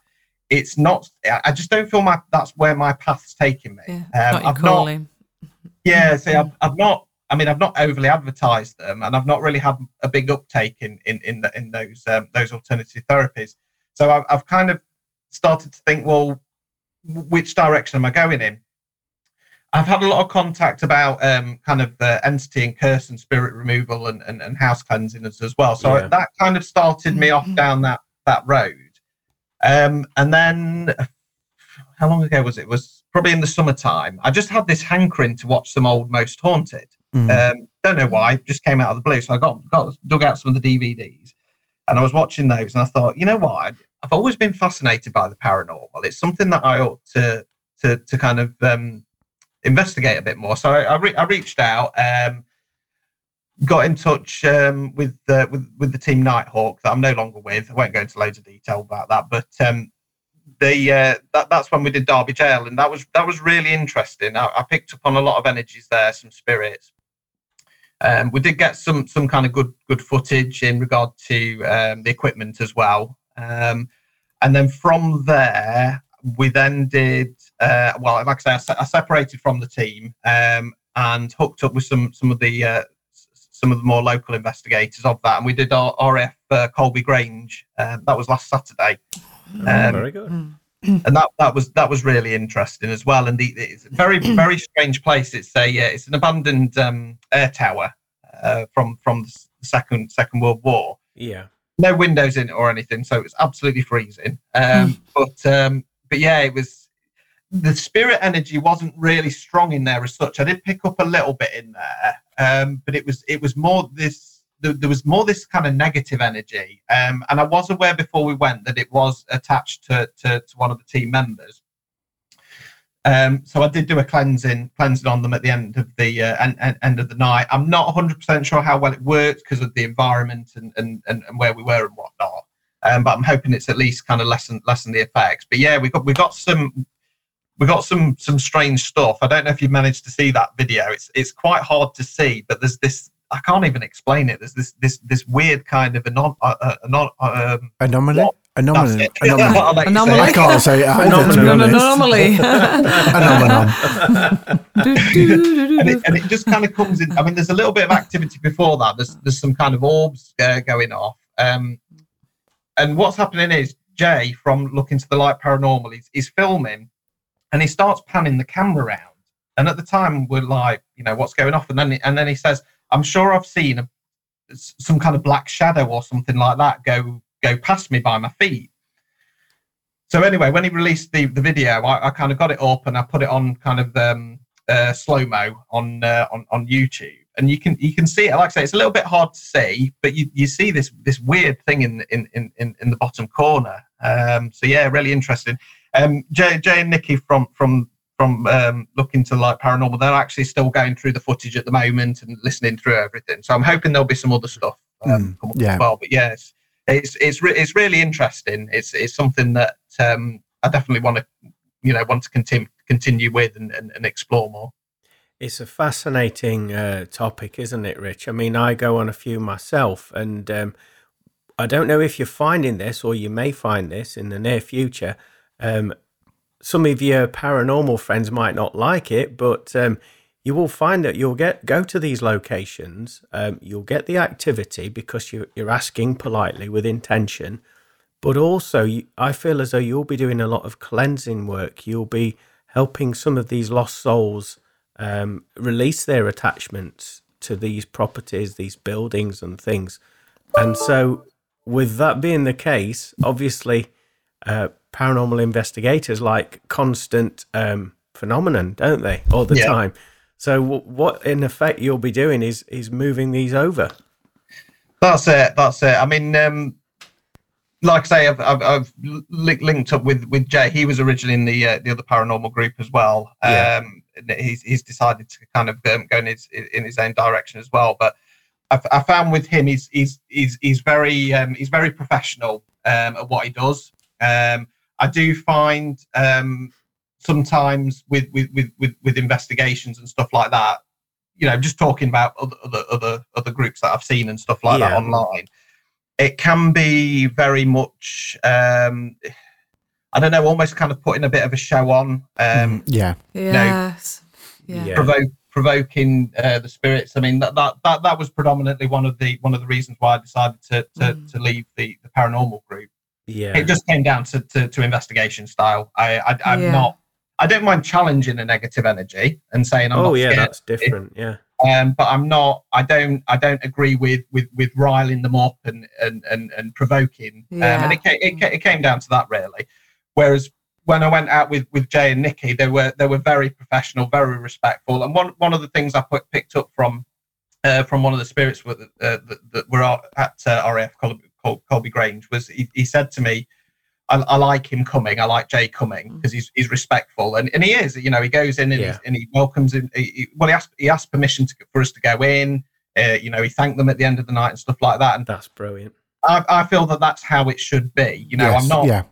It's not. I just don't feel my that's where my path's taking me. Yeah, Um, not I've not calling. yeah, see, I've, I've not. I mean, I've not overly advertised them, and I've not really had a big uptake in in in, the, in those um, those alternative therapies. So I've, I've kind of started to think, well, which direction am I going in? I've had a lot of contact about um, kind of the entity and curse and spirit removal and, and, and house cleansing as, as well. So Yeah. that kind of started me off down that that road. Um, and then, how long ago was it? It was probably in the summertime. I just had this hankering to watch some old Most Haunted. Mm. Um, don't know why, just came out of the blue. So I got got dug out some of the DVDs, and I was watching those, and I thought, you know what? I've always been fascinated by the paranormal. It's something that I ought to to to kind of um, investigate a bit more. So I, re- I reached out, um, got in touch um, with uh, with with the team Nighthawk that I'm no longer with. I won't go into loads of detail about that, but um, the uh, that that's when we did Derby Jail, and that was that was really interesting. I, I picked up on a lot of energies there, some spirits. Um, we did get some some kind of good good footage in regard to um, the equipment as well, um, and then from there we then did uh, well. Like I say, I, se- I separated from the team um, and hooked up with some some of the uh, some of the more local investigators of that, and we did our RAF uh, Coleby Grange. Um, that was last Saturday Oh, Um, very good. Mm. and that that was that was really interesting as well. And the, it's a very very strange place. It's a uh, it's an abandoned um, air tower uh, from from the second Second World War. Yeah. No windows in it or anything, so it's absolutely freezing. Um, but um, but yeah, it was the spirit energy wasn't really strong in there as such. I did pick up a little bit in there, um, but it was it was more this. There, there was more this kind of negative energy, um, and I was aware before we went that it was attached to to, to one of the team members. Um, so I did do a cleansing cleansing on them at the end of the uh, end, end of the night. I'm not 100 percent sure how well it worked because of the environment and, and and and where we were and whatnot. Um, but I'm hoping it's at least kind of lessen lessen the effects. But yeah, we got we got some we got some some strange stuff. I don't know if you've managed to see that video. It's it's quite hard to see, but there's this. I can't even explain it. There's this this this weird kind of anon, uh, uh, anon, um, Anomaly? What? Anomaly. Anomaly. I'll let you say Anomaly. I can't say it either, to be An honest. anomaly. Anomaly. And it, and it just kind of comes in. I mean, there's a little bit of activity before that. There's there's some kind of orbs uh, going off. Um, and what's happening is Jay from Looking to the Light Paranormal, he's, he's filming, and he starts panning the camera around. And at the time, we're like, you know, what's going off? And then and then he says, "I'm sure I've seen a, some kind of black shadow or something like that go go past me by my feet." So anyway, when he released the, the video, I, I kind of got it up and I put it on kind of um, uh, slow mo on, uh, on on YouTube, and you can you can see it. Like I say, it's a little bit hard to see, but you, you see this this weird thing in in in in, in the bottom corner. Um, so yeah, really interesting. Um, Jay, Jay and Nikki from from from um, looking to like paranormal, they're actually still going through the footage at the moment and listening through everything. So I'm hoping there'll be some other stuff um, Mm, come up yeah. as well. But yeah, it's it's it's, re- it's really interesting. It's it's something that um, I definitely want to you know want to continue continue with and, and, and explore more. It's a fascinating uh, topic, isn't it, Rich? I mean, I go on a few myself, and um, I don't know if you're finding this or you may find this in the near future. Um, some of your paranormal friends might not like it, but um, you will find that you'll get go to these locations. Um, you'll get the activity because you're, you're asking politely with intention, but also you, I feel as though you'll be doing a lot of cleansing work. You'll be helping some of these lost souls um, release their attachments to these properties, these buildings, and things. And so, with that being the case, obviously, uh, paranormal investigators like constant um, phenomenon, don't they, all the Yeah. time? So, w- what in effect you'll be doing is is moving these over. That's it. That's it. I mean, um, like I say, I've, I've, I've li- linked up with with Jay. He was originally in the uh, the other paranormal group as well. Yeah. Um, he's he's decided to kind of um, go in his in his own direction as well. But I, I found with him, he's he's he's he's very um, he's very professional um, at what he does. Um, I do find um, sometimes with, with with with with investigations and stuff like that. You know, just talking about other other other, other groups that I've seen and stuff like that online it can be very much um i don't know almost kind of putting a bit of a show on um Mm, yeah. Yes. Yeah. Yeah. provoke provoking uh, the spirits i mean that, that that that was predominantly one of the one of the reasons why i decided to to, Mm. to leave the the paranormal group Yeah, it just came down to to, to investigation style i, I i'm Yeah. not i don't mind challenging a negative energy and saying i'm oh not yeah, scared that's different. Yeah, um, but I'm not. I don't. I don't agree with with with riling them up and and and, and provoking. Um, and it, it it came down to that really. Whereas when I went out with with Jay and Nikki, they were they were very professional, very respectful. And one one of the things I put, picked up from uh, from one of the spirits with, uh, that, that were at at, uh, RAF Coleby, Col- Coleby Grange was he, he said to me. I, I like him coming. I like Jay coming because he's he's respectful and, and he is. You know, he goes in and, Yeah. he's, and he welcomes him. He, he- well, he asked he asked permission to, for us to go in. Uh, you know, he thanked them at the end of the night and stuff like that. And that's brilliant. I, I feel that that's how it should be. You know, Yes, I'm not Yeah.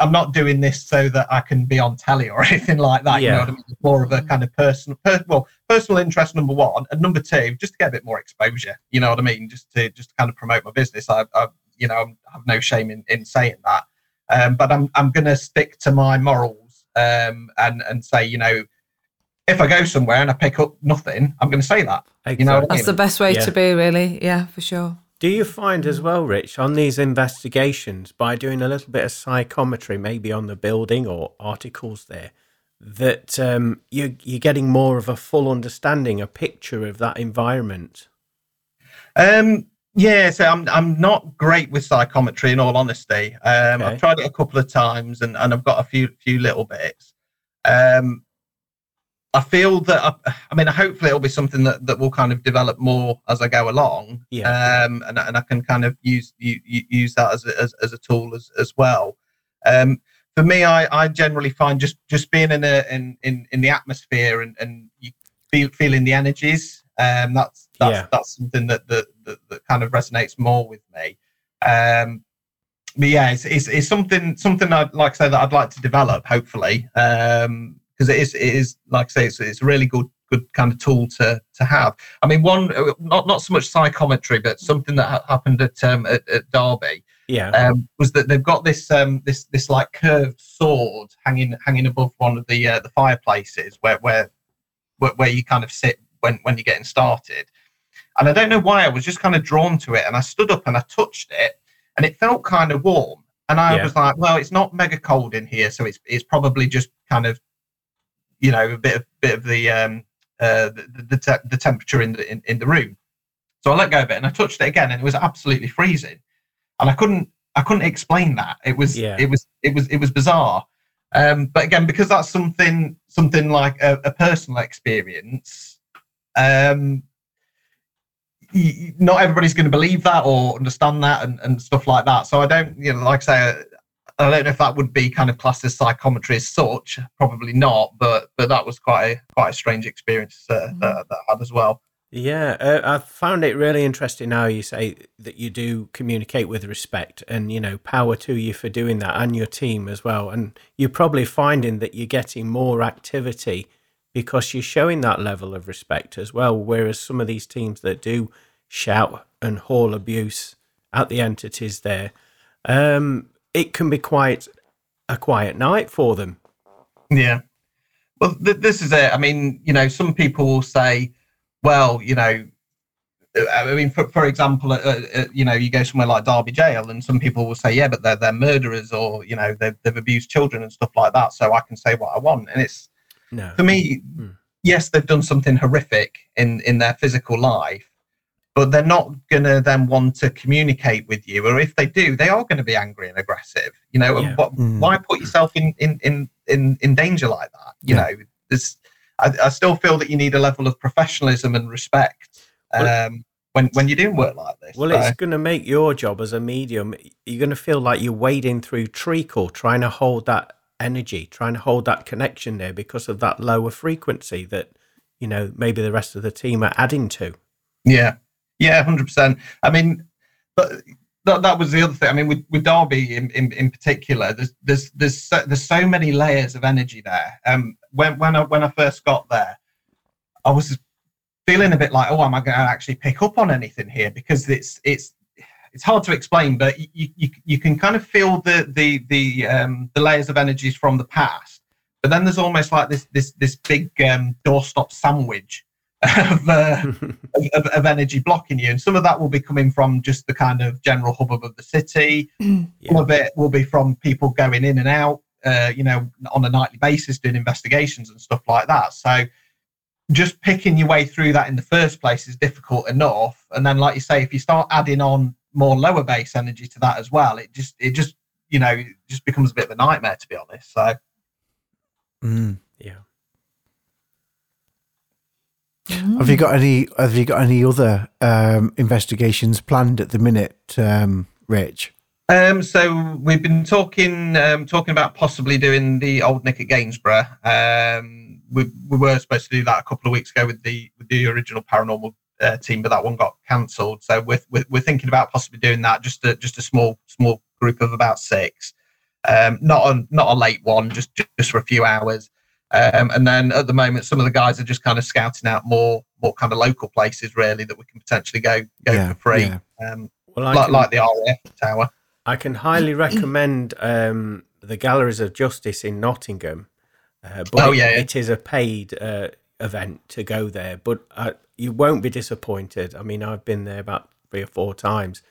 I'm not doing this so that I can be on telly or anything like that. You know what I mean? It's more of a kind of personal, per, well, personal interest. Number one, and number two, just to get a bit more exposure. You know what I mean? Just to just to kind of promote my business. I, I you know, I have no shame in, in saying that. Um, but I'm I'm going to stick to my morals um, and and say, you know, if I go somewhere and I pick up nothing, I'm going to say that. You know what I That's the best way Yeah. to be, really. Yeah, for sure. Do you find as well, Rich, on these investigations, by doing a little bit of psychometry, maybe on the building or articles there, that um, you, you're getting more of a full understanding, a picture of that environment? Um, yeah, so I'm I'm not great with psychometry in all honesty. Um, Okay. I've tried it a couple of times and, and I've got a few few little bits. Um, I feel that I, I mean, hopefully it'll be something that, that will kind of develop more as I go along. Yeah. Um, and, and I can kind of use u- u- use that as a, as, as a tool as, as well. Um, for me, I, I generally find just just being in a in in, in the atmosphere and and you feel feeling the energies. Um, that's that's Yeah. that's something that that, that that kind of resonates more with me. Um, but yeah, it's, it's, it's something something I'd like to say that I'd like to develop, hopefully, because because it is it is like I say it's, it's a really good good kind of tool to to have. I mean, one uh, not not so much psychometry, but something that ha- happened at, um, at at Derby Yeah. um, was that they've got this um, this this like curved sword hanging hanging above one of the uh, the fireplaces where, where where where you kind of sit when when you're getting started. And I don't know why I was just kind of drawn to it, and I stood up and I touched it, and it felt kind of warm. And I Yeah. was like, well, it's not mega cold in here, so it's it's probably just kind of you know a bit of bit of the um uh the the, te- the temperature in the in, in the room. So I let go of it and I touched it again, and it was absolutely freezing and I couldn't I couldn't explain that. It was Yeah. it was it was it was bizarre. Um, but again, because that's something something like a, a personal experience, um, not everybody's going to believe that or understand that and, and stuff like that. So I don't, you know, like I say, I don't know if that would be kind of classed as psychometry as such. Probably not, but but that was quite a quite a strange experience uh, that, that I had as well. Yeah, uh, I found it really interesting how you say that you do communicate with respect, and you know, power to you for doing that, and your team as well. And you're probably finding that you're getting more activity because you're showing that level of respect as well. Whereas some of these teams that do shout and haul abuse at the entities there, um, it can be quite a quiet night for them. Yeah. Well, th- this is it. I mean, you know, some people will say, well, you know, uh, I mean, for, for example, uh, uh, you know, you go somewhere like Derby Jail, and some people will say, yeah, but they're, they're murderers or, you know, they've, they've abused children and stuff like that. So I can say what I want. And it's, No, for me, Hmm. yes, they've done something horrific in, in their physical life, but they're not going to then want to communicate with you. Or if they do, they are going to be angry and aggressive, you know, Yeah. what, Mm. why put yourself in, in, in, in, in danger like that? You Yeah. know, there's, I, I still feel that you need a level of professionalism and respect Well- um, when, when you're doing work like this. Well, So- it's going to make your job as a medium. You're going to feel like you're wading through treacle, trying to hold that energy, trying to hold that connection there because of that lower frequency that you know maybe the rest of the team are adding to. Yeah, yeah, hundred percent. I mean, but that, that was the other thing. I mean, with, with Derby in, in, in particular, there's there's there's so, there's so many layers of energy there. Um, when when I when I first got there, I was feeling a bit like, oh, am I going to actually pick up on anything here? Because it's it's it's hard to explain, but you you, you can kind of feel the the the um, the layers of energies from the past. But then there's almost like this this this big um, doorstop sandwich of, uh, of, of, energy blocking you, and some of that will be coming from just the kind of general hubbub of the city. Some of it will be from people going in and out, uh, you know, on a nightly basis doing investigations and stuff like that. So just picking your way through that in the first place is difficult enough. And then, like you say, if you start adding on more lower base energy to that as well, it just it just you know it just becomes a bit of a nightmare to be honest. So Mm. yeah. Have you got any? Have you got any other um, investigations planned at the minute, um, Rich? Um, so we've been talking um, talking about possibly doing the old Nick at Gainsborough. Um, we, we were supposed to do that a couple of weeks ago with the with the original paranormal uh, team, but that one got cancelled. So we're, we're we're thinking about possibly doing that just a just a small small group of about six, um, not a not a late one, just just for a few hours. Um, and then at the moment, some of the guys are just kind of scouting out more more kind of local places really that we can potentially go go Yeah, for free, yeah. um, Well, like can, like the RAF tower. I can highly recommend um, the Galleries of Justice in Nottingham. Uh, but Oh, it- yeah, yeah. it is a paid uh, event to go there, but uh, you won't be disappointed. I mean, I've been there about three or four times,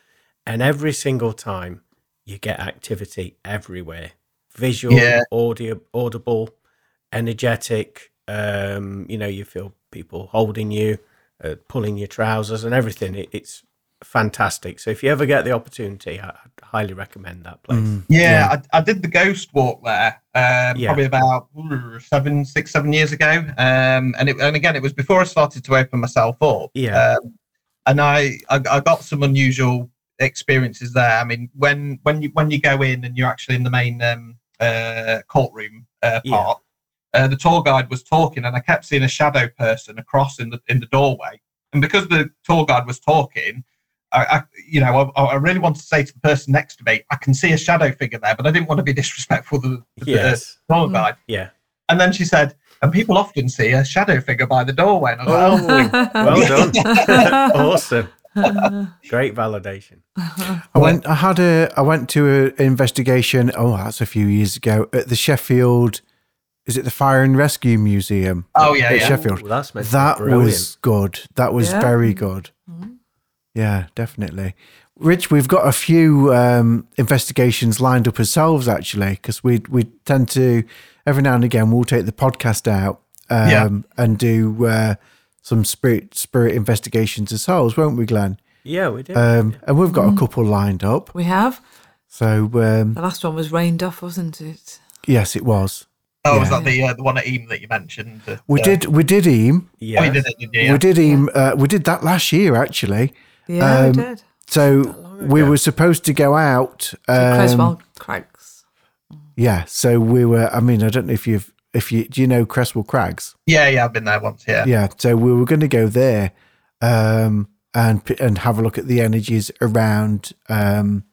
and every single time you get activity everywhere visual, Yeah. audio, audible, energetic. Um, you know, you feel people holding you, uh, pulling your trousers, and everything. It, it's fantastic. So if you ever get the opportunity, I, I'd highly recommend that place. Mm. Yeah, I, I did the ghost walk there um, Yeah. probably about ooh, seven, six, seven years ago. Um, and it, and again, it was before I started to open myself up. Yeah. Um, and I, I, I got some unusual experiences there. I mean, when when you when you go in and you're actually in the main um, uh, courtroom uh, Yeah. part, uh, the tour guide was talking, and I kept seeing a shadow person across in the in the doorway. And because the tour guide was talking, I, I you know, I, I really wanted to say to the person next to me, I can see a shadow figure there, but I didn't want to be disrespectful to the, to Yes. the tour Mm. guide. Yeah. And then she said, and people often see a shadow figure by the doorway. And I was like, oh, Oh, well done. awesome. Great validation. I went. I had a. I went to an investigation. Oh, that's a few years ago at the Sheffield. Is it the Fire and Rescue Museum? Oh, yeah, at yeah. Sheffield. Ooh, that's meant to be that was good. That was Yeah. very good. Yeah, definitely. Rich, we've got a few um, investigations lined up ourselves actually, because we we tend to every now and again we'll take the podcast out um, Yeah. and do uh, some spirit spirit investigations ourselves, won't we, Glenn? Yeah, we did. Um, and we've got a couple lined up. We have. So um, The last one was rained off, wasn't it? yes, it was. oh, was that the uh, the one at Eyam that you mentioned? that, We uh, did we did Eyam. yeah. Oh, you did it, did you? We did Eyam. Uh, we did that last year actually. Yeah, Um, we did. So we were supposed to go out. To Um, Creswell Crags. Yeah. So we were. I mean, I don't know if you've if you do you know Creswell Crags. Yeah, yeah, I've been there once. Yeah. Yeah. So we were going to go there, um, and and have a look at the energies around um,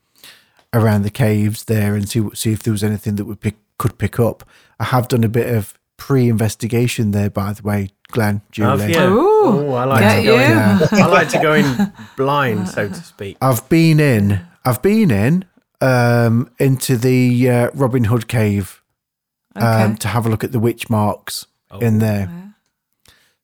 around the caves there and see see if there was anything that we pick, could pick up. I have done a bit of pre-investigation there, by the way, Glenn, Have Julie. you? Ooh, Oh, I like to go in. Yeah. I like to go in blind, so to speak. I've been in. I've been in um, into the uh, Robin Hood cave um, Okay. to have a look at the witch marks Oh. in there.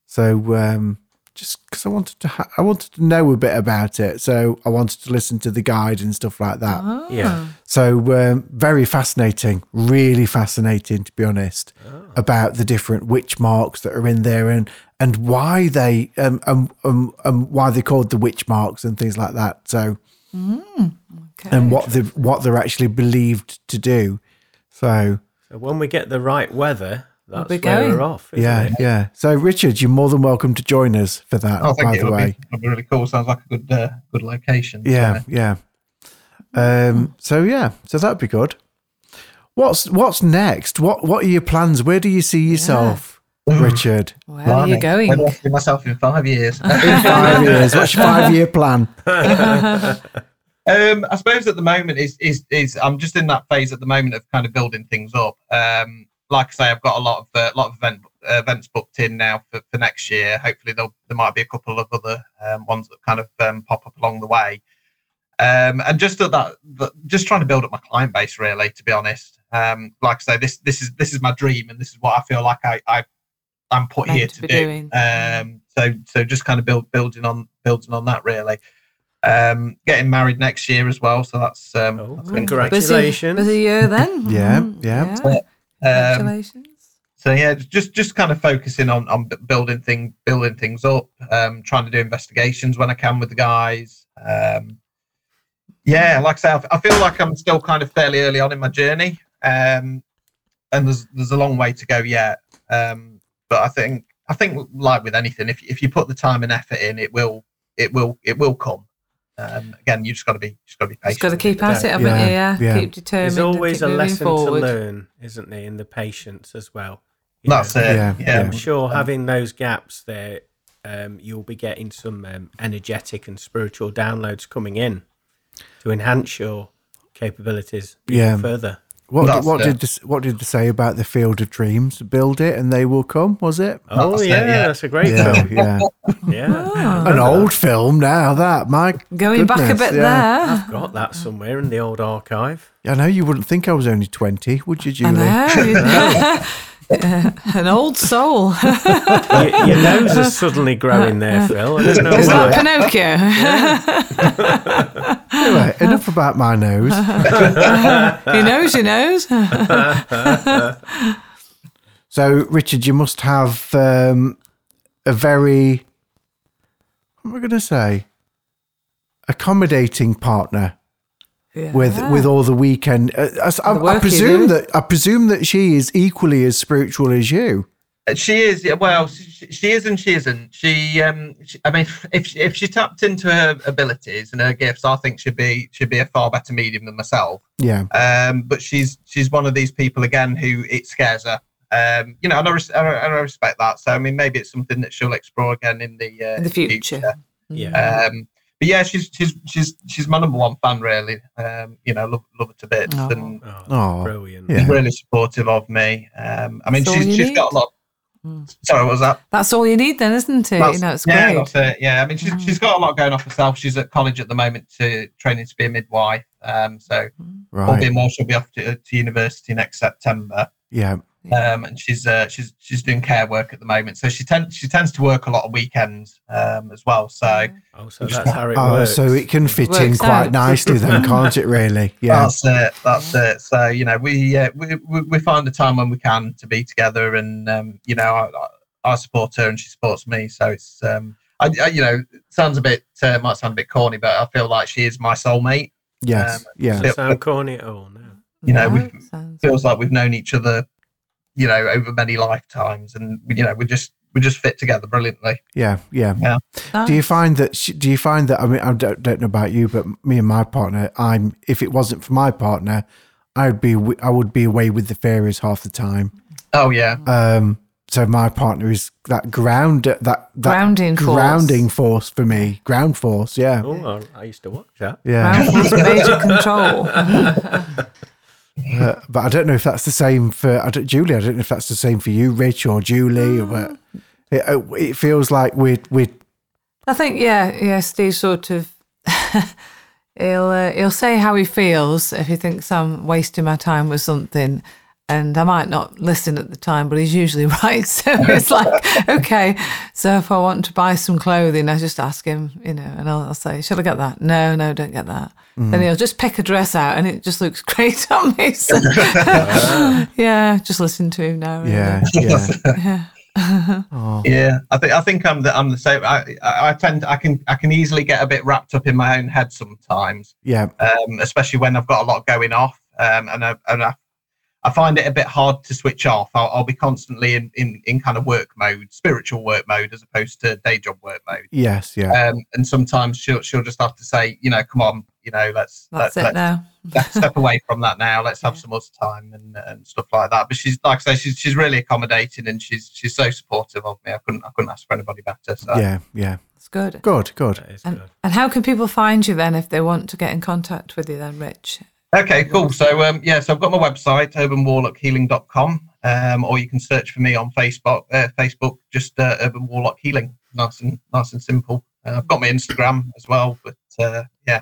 So um, just because I wanted to, ha- I wanted to know a bit about it, so I wanted to listen to the guide and stuff like that. Oh. Yeah. So um, very fascinating, really fascinating to be honest, about the different witch marks that are in there and and why they um, um, um, um why they're called the witch marks and things like that. So Okay. and what they what they're actually believed to do. So So when we get the right weather, that's be where going. we're off. Yeah, It? yeah. So Richard, you're more than welcome to join us for that. Oh, thank by you. the It'll way, be, it'll be really cool. Sounds like a good uh, good location. yeah, So, yeah. Um. So yeah, so that'd be good. What's what's next? What what are your plans? Where do you see yourself, Richard? Where are you going? Where do I see myself in five years? In five years. What's your five year plan? Um, I suppose at the moment is is is I'm just in that phase at the moment of kind of building things up. Um, like I say, I've got a lot of uh, lot of event, uh, events booked in now for, for next year. Hopefully, there'll, there might be a couple of other um, ones that kind of um, pop up along the way. Um, and just at that, that, just trying to build up my client base, really. To be honest, um, like I say, this this is this is my dream, and this is what I feel like I, I I'm put Meant here to to be do. doing. Um, so so just kind of build building on building on that really. Um, getting married next year as well, so that's um, Oh, that's been congrats. busy, busy year then. Yeah, Mhm. yeah. Um, Congratulations. so yeah, just just kind of focusing on on building thing building things up, um, trying to do investigations when I can with the guys. Um, yeah, like I say, I feel like I'm still kind of fairly early on in my journey, um, and there's there's a long way to go yet. Um, but I think I think like with anything, if if you put the time and effort in, it will it will it will come. Um, again, you just got to be just got to be patient. Just got to keep at it, haven't Yeah, you? Yeah. yeah. Keep determined. There's always a lesson forward. to learn, isn't there, in the patience as well. You That's know, it. Yeah, Yeah, yeah. I'm sure having those gaps there, um, you'll be getting some um, energetic and spiritual downloads coming in to enhance your capabilities Yeah. further. What That's what it. did this, what did they say about the Field of Dreams? Build it and they will come. Was it? Oh That's it, yeah, yeah. that's a great Yeah, film. yeah. Yeah, Ah. An old film now. That my Going back a bit yeah. there. I've got that somewhere in the old archive. I know you wouldn't think I was only twenty, would you, Julie? I know. Uh, An old soul. your, your nose is suddenly growing there, Phil. I don't know Is that why. Pinocchio? Anyway, enough about my nose. he knows, he knows. So, Richard, you must have um, a very, what am I going to say, accommodating partner with with all the weekend. Uh, I, I- The I work you presume that I presume that she is equally as spiritual as you. Uh, She is. Well, she, she is and she isn't. She, um, she, I mean, if she, if she tapped into her abilities and her gifts, I think she'd be she'd be a far better medium than myself. Yeah, Um, but she's she's one of these people again who it scares her. Um, you know, and I, res- and I I respect that. So I mean, maybe it's something that she'll explore again in the uh, In the future. Yeah. Um, but yeah, she's she's she's she's my number one fan, really. Um, you know, love love her to bits, Oh. and Oh, brilliant. yeah. really supportive of me. Um, I mean, That's all she's you she's need. got a lot. Sorry, what was that? That's all you need then, isn't it? you know, it's yeah, great. that's it. Yeah, I mean, she's, she's got a lot going off herself. She's at college at the moment to training to be a midwife. Um, so all Right. being well, she'll be off to, to university next September. Yeah. Um, and she's uh, she's she's doing care work at the moment. So she tends she tends to work a lot of weekends um, as well. So Oh, so that's how it Oh, works. so it can fit in quite out. nicely then, can't it? Really? Yeah. that's it. That's it. So you know, we, uh, we we we find the time when we can to be together, and um, you know, I, I I support her and she supports me. So it's um, I, I you know, it sounds a bit uh, might sound a bit corny, but I feel like she is my soulmate. Yes. um, Yeah. Doesn't sound corny at all. No. you know, No, we've- sounds- feels like we've known each other, you know, over many lifetimes, and you know, we just we just fit together brilliantly. Yeah. Yeah. nice. Do you find that? Do you find that? I mean, I don't, don't know about you, but me and my partner, I'm. If it wasn't for my partner, I'd be. I would be away with the fairies half the time. Oh yeah, Um. So my partner is that ground, that that Grounding force. grounding force for me. Ground force. Yeah. Oh, I, I used to watch that. Yeah. Ground force major control. Uh, but I don't know if that's the same for I Julie. I don't know if that's the same for you, Rich or Julie. But it, uh, it feels like we're we I think yeah, yeah. Steve sort of he'll uh, he'll say how he feels if he thinks I'm wasting my time with something, and I might not listen at the time, but he's usually right. So it's like okay. So if I want to buy some clothing, I just ask him, you know, and I'll, I'll say, "Should I get that?" No, no, don't get that. Then he'll just pick a dress out, and it just looks great on me. So, yeah, just listen to him now. really. yeah yeah. oh, yeah. I think I think I'm the I'm the same. I, I I tend I can I can easily get a bit wrapped up in my own head sometimes, yeah um, especially when I've got a lot going off, um, and I, and I, I find it a bit hard to switch off. I'll, I'll be constantly in, in in kind of work mode, spiritual work mode, as opposed to day job work mode. yes yeah Um, and sometimes she'll she'll just have to say, you know, come on, you know, let's That's let's, it now. let's step away from that now. Let's have some other time and, and stuff like that. But she's like I say, she's she's really accommodating and she's she's so supportive of me. I couldn't I couldn't ask for anybody better. So yeah yeah. It's good. Good good. And, good. and how can people find you then if they want to get in contact with you then, Rich? Okay, cool. So um, yeah, so I've got my website urbanwarlockhealing.com, um, or you can search for me on Facebook. Uh, Facebook, just uh, Urban Warlock Healing. Nice and nice and simple. Uh, I've got my Instagram as well, but uh, yeah,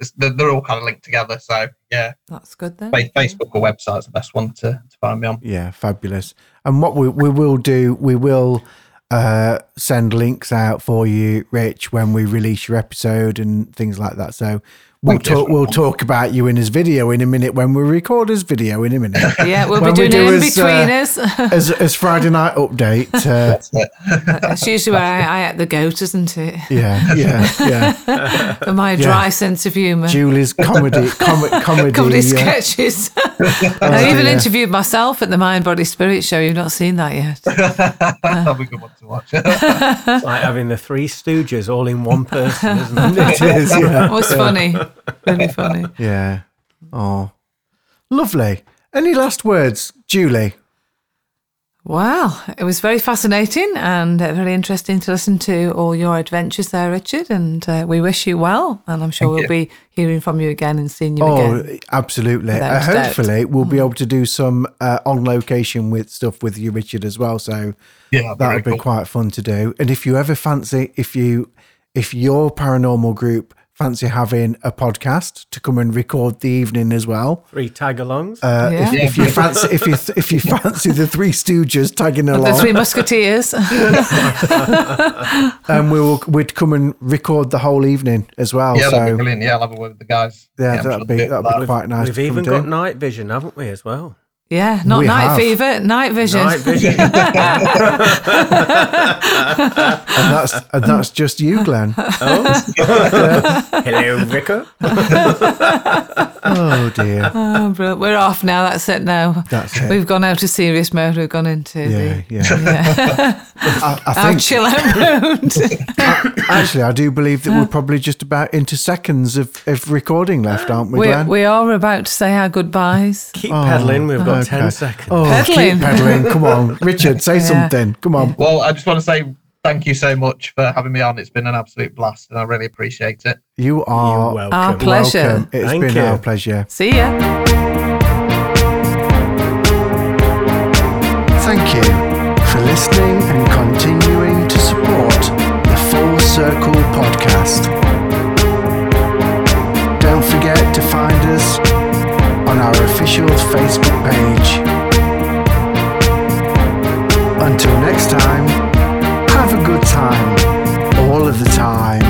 it's, they're, they're all kind of linked together. So yeah, That's good then. fa- Facebook or website's the best one to, to find me on. Yeah, fabulous. And what we we will do, we will uh send links out for you, Rich, when we release your episode and things like that. So we'll talk we'll talk about you in his video in a minute when we record his video in a minute. Yeah, we'll be When we doing do it in his, between uh, us. as as Friday night update. Uh, That's it. Usually where I, I act the goat, isn't it? yeah, yeah, yeah. For my dry sense of humour. Julie's comedy com- comedy. Comedy uh, sketches. I even dear. interviewed myself at the Mind Body Spirit show. You've not seen that yet. That'll be good one to watch. It's like having the three stooges all in one person, isn't it? it is, yeah. It was funny. Really funny. Yeah. Oh, lovely. Any last words, Julie? Wow, it was very fascinating and uh, very interesting to listen to all your adventures there, Richard. And uh, we wish you well. And I'm sure Thank we'll be hearing from you again and seeing you Oh, again. absolutely. Uh, a doubt. Mm. hopefully, we'll be able to do some uh, on location with stuff with you, Richard, as well. So yeah, that very would be cool. quite fun to do. And if you ever fancy, if you, if your paranormal group fancy having a podcast to come and record the evening as well, Three tag-alongs. uh, if, Yeah. if you fancy, if you if you fancy the Three Stooges tagging along, The Three Musketeers. and we will we'd come and record the whole evening as well. Yeah, that'd be so brilliant. Yeah, I'll have a word with the guys. yeah, I'm sure that'd they'll be that'd be quite nice. We've to even and got do. night vision, haven't we, as well? Yeah, not We night have. fever, night vision. Night vision. and that's and that's just you, Glenn. Oh. Hello, Vicar. Oh dear. Oh, brilliant. We're off now. That's it now. That's it. We've gone out of serious mode. We've gone into Yeah, the yeah. yeah. I, I our think chill out mode. actually, I do believe that we're probably just about into seconds of, of recording left, aren't we, we, Glenn? we are about to say our goodbyes. Keep peddling. We've oh. got okay. ten seconds. Oh, Peddling. keep peddling. Come on, Richard, say something. Come on. Well, I just want to say thank you so much for having me on. It's been an absolute blast, and I really appreciate it. You are You're welcome. Our pleasure. welcome. It's Thank been you. our pleasure. See ya. Thank you for listening and continuing to support the Full Circle podcast. Our official Facebook page. Until next time, have a good time all of the time.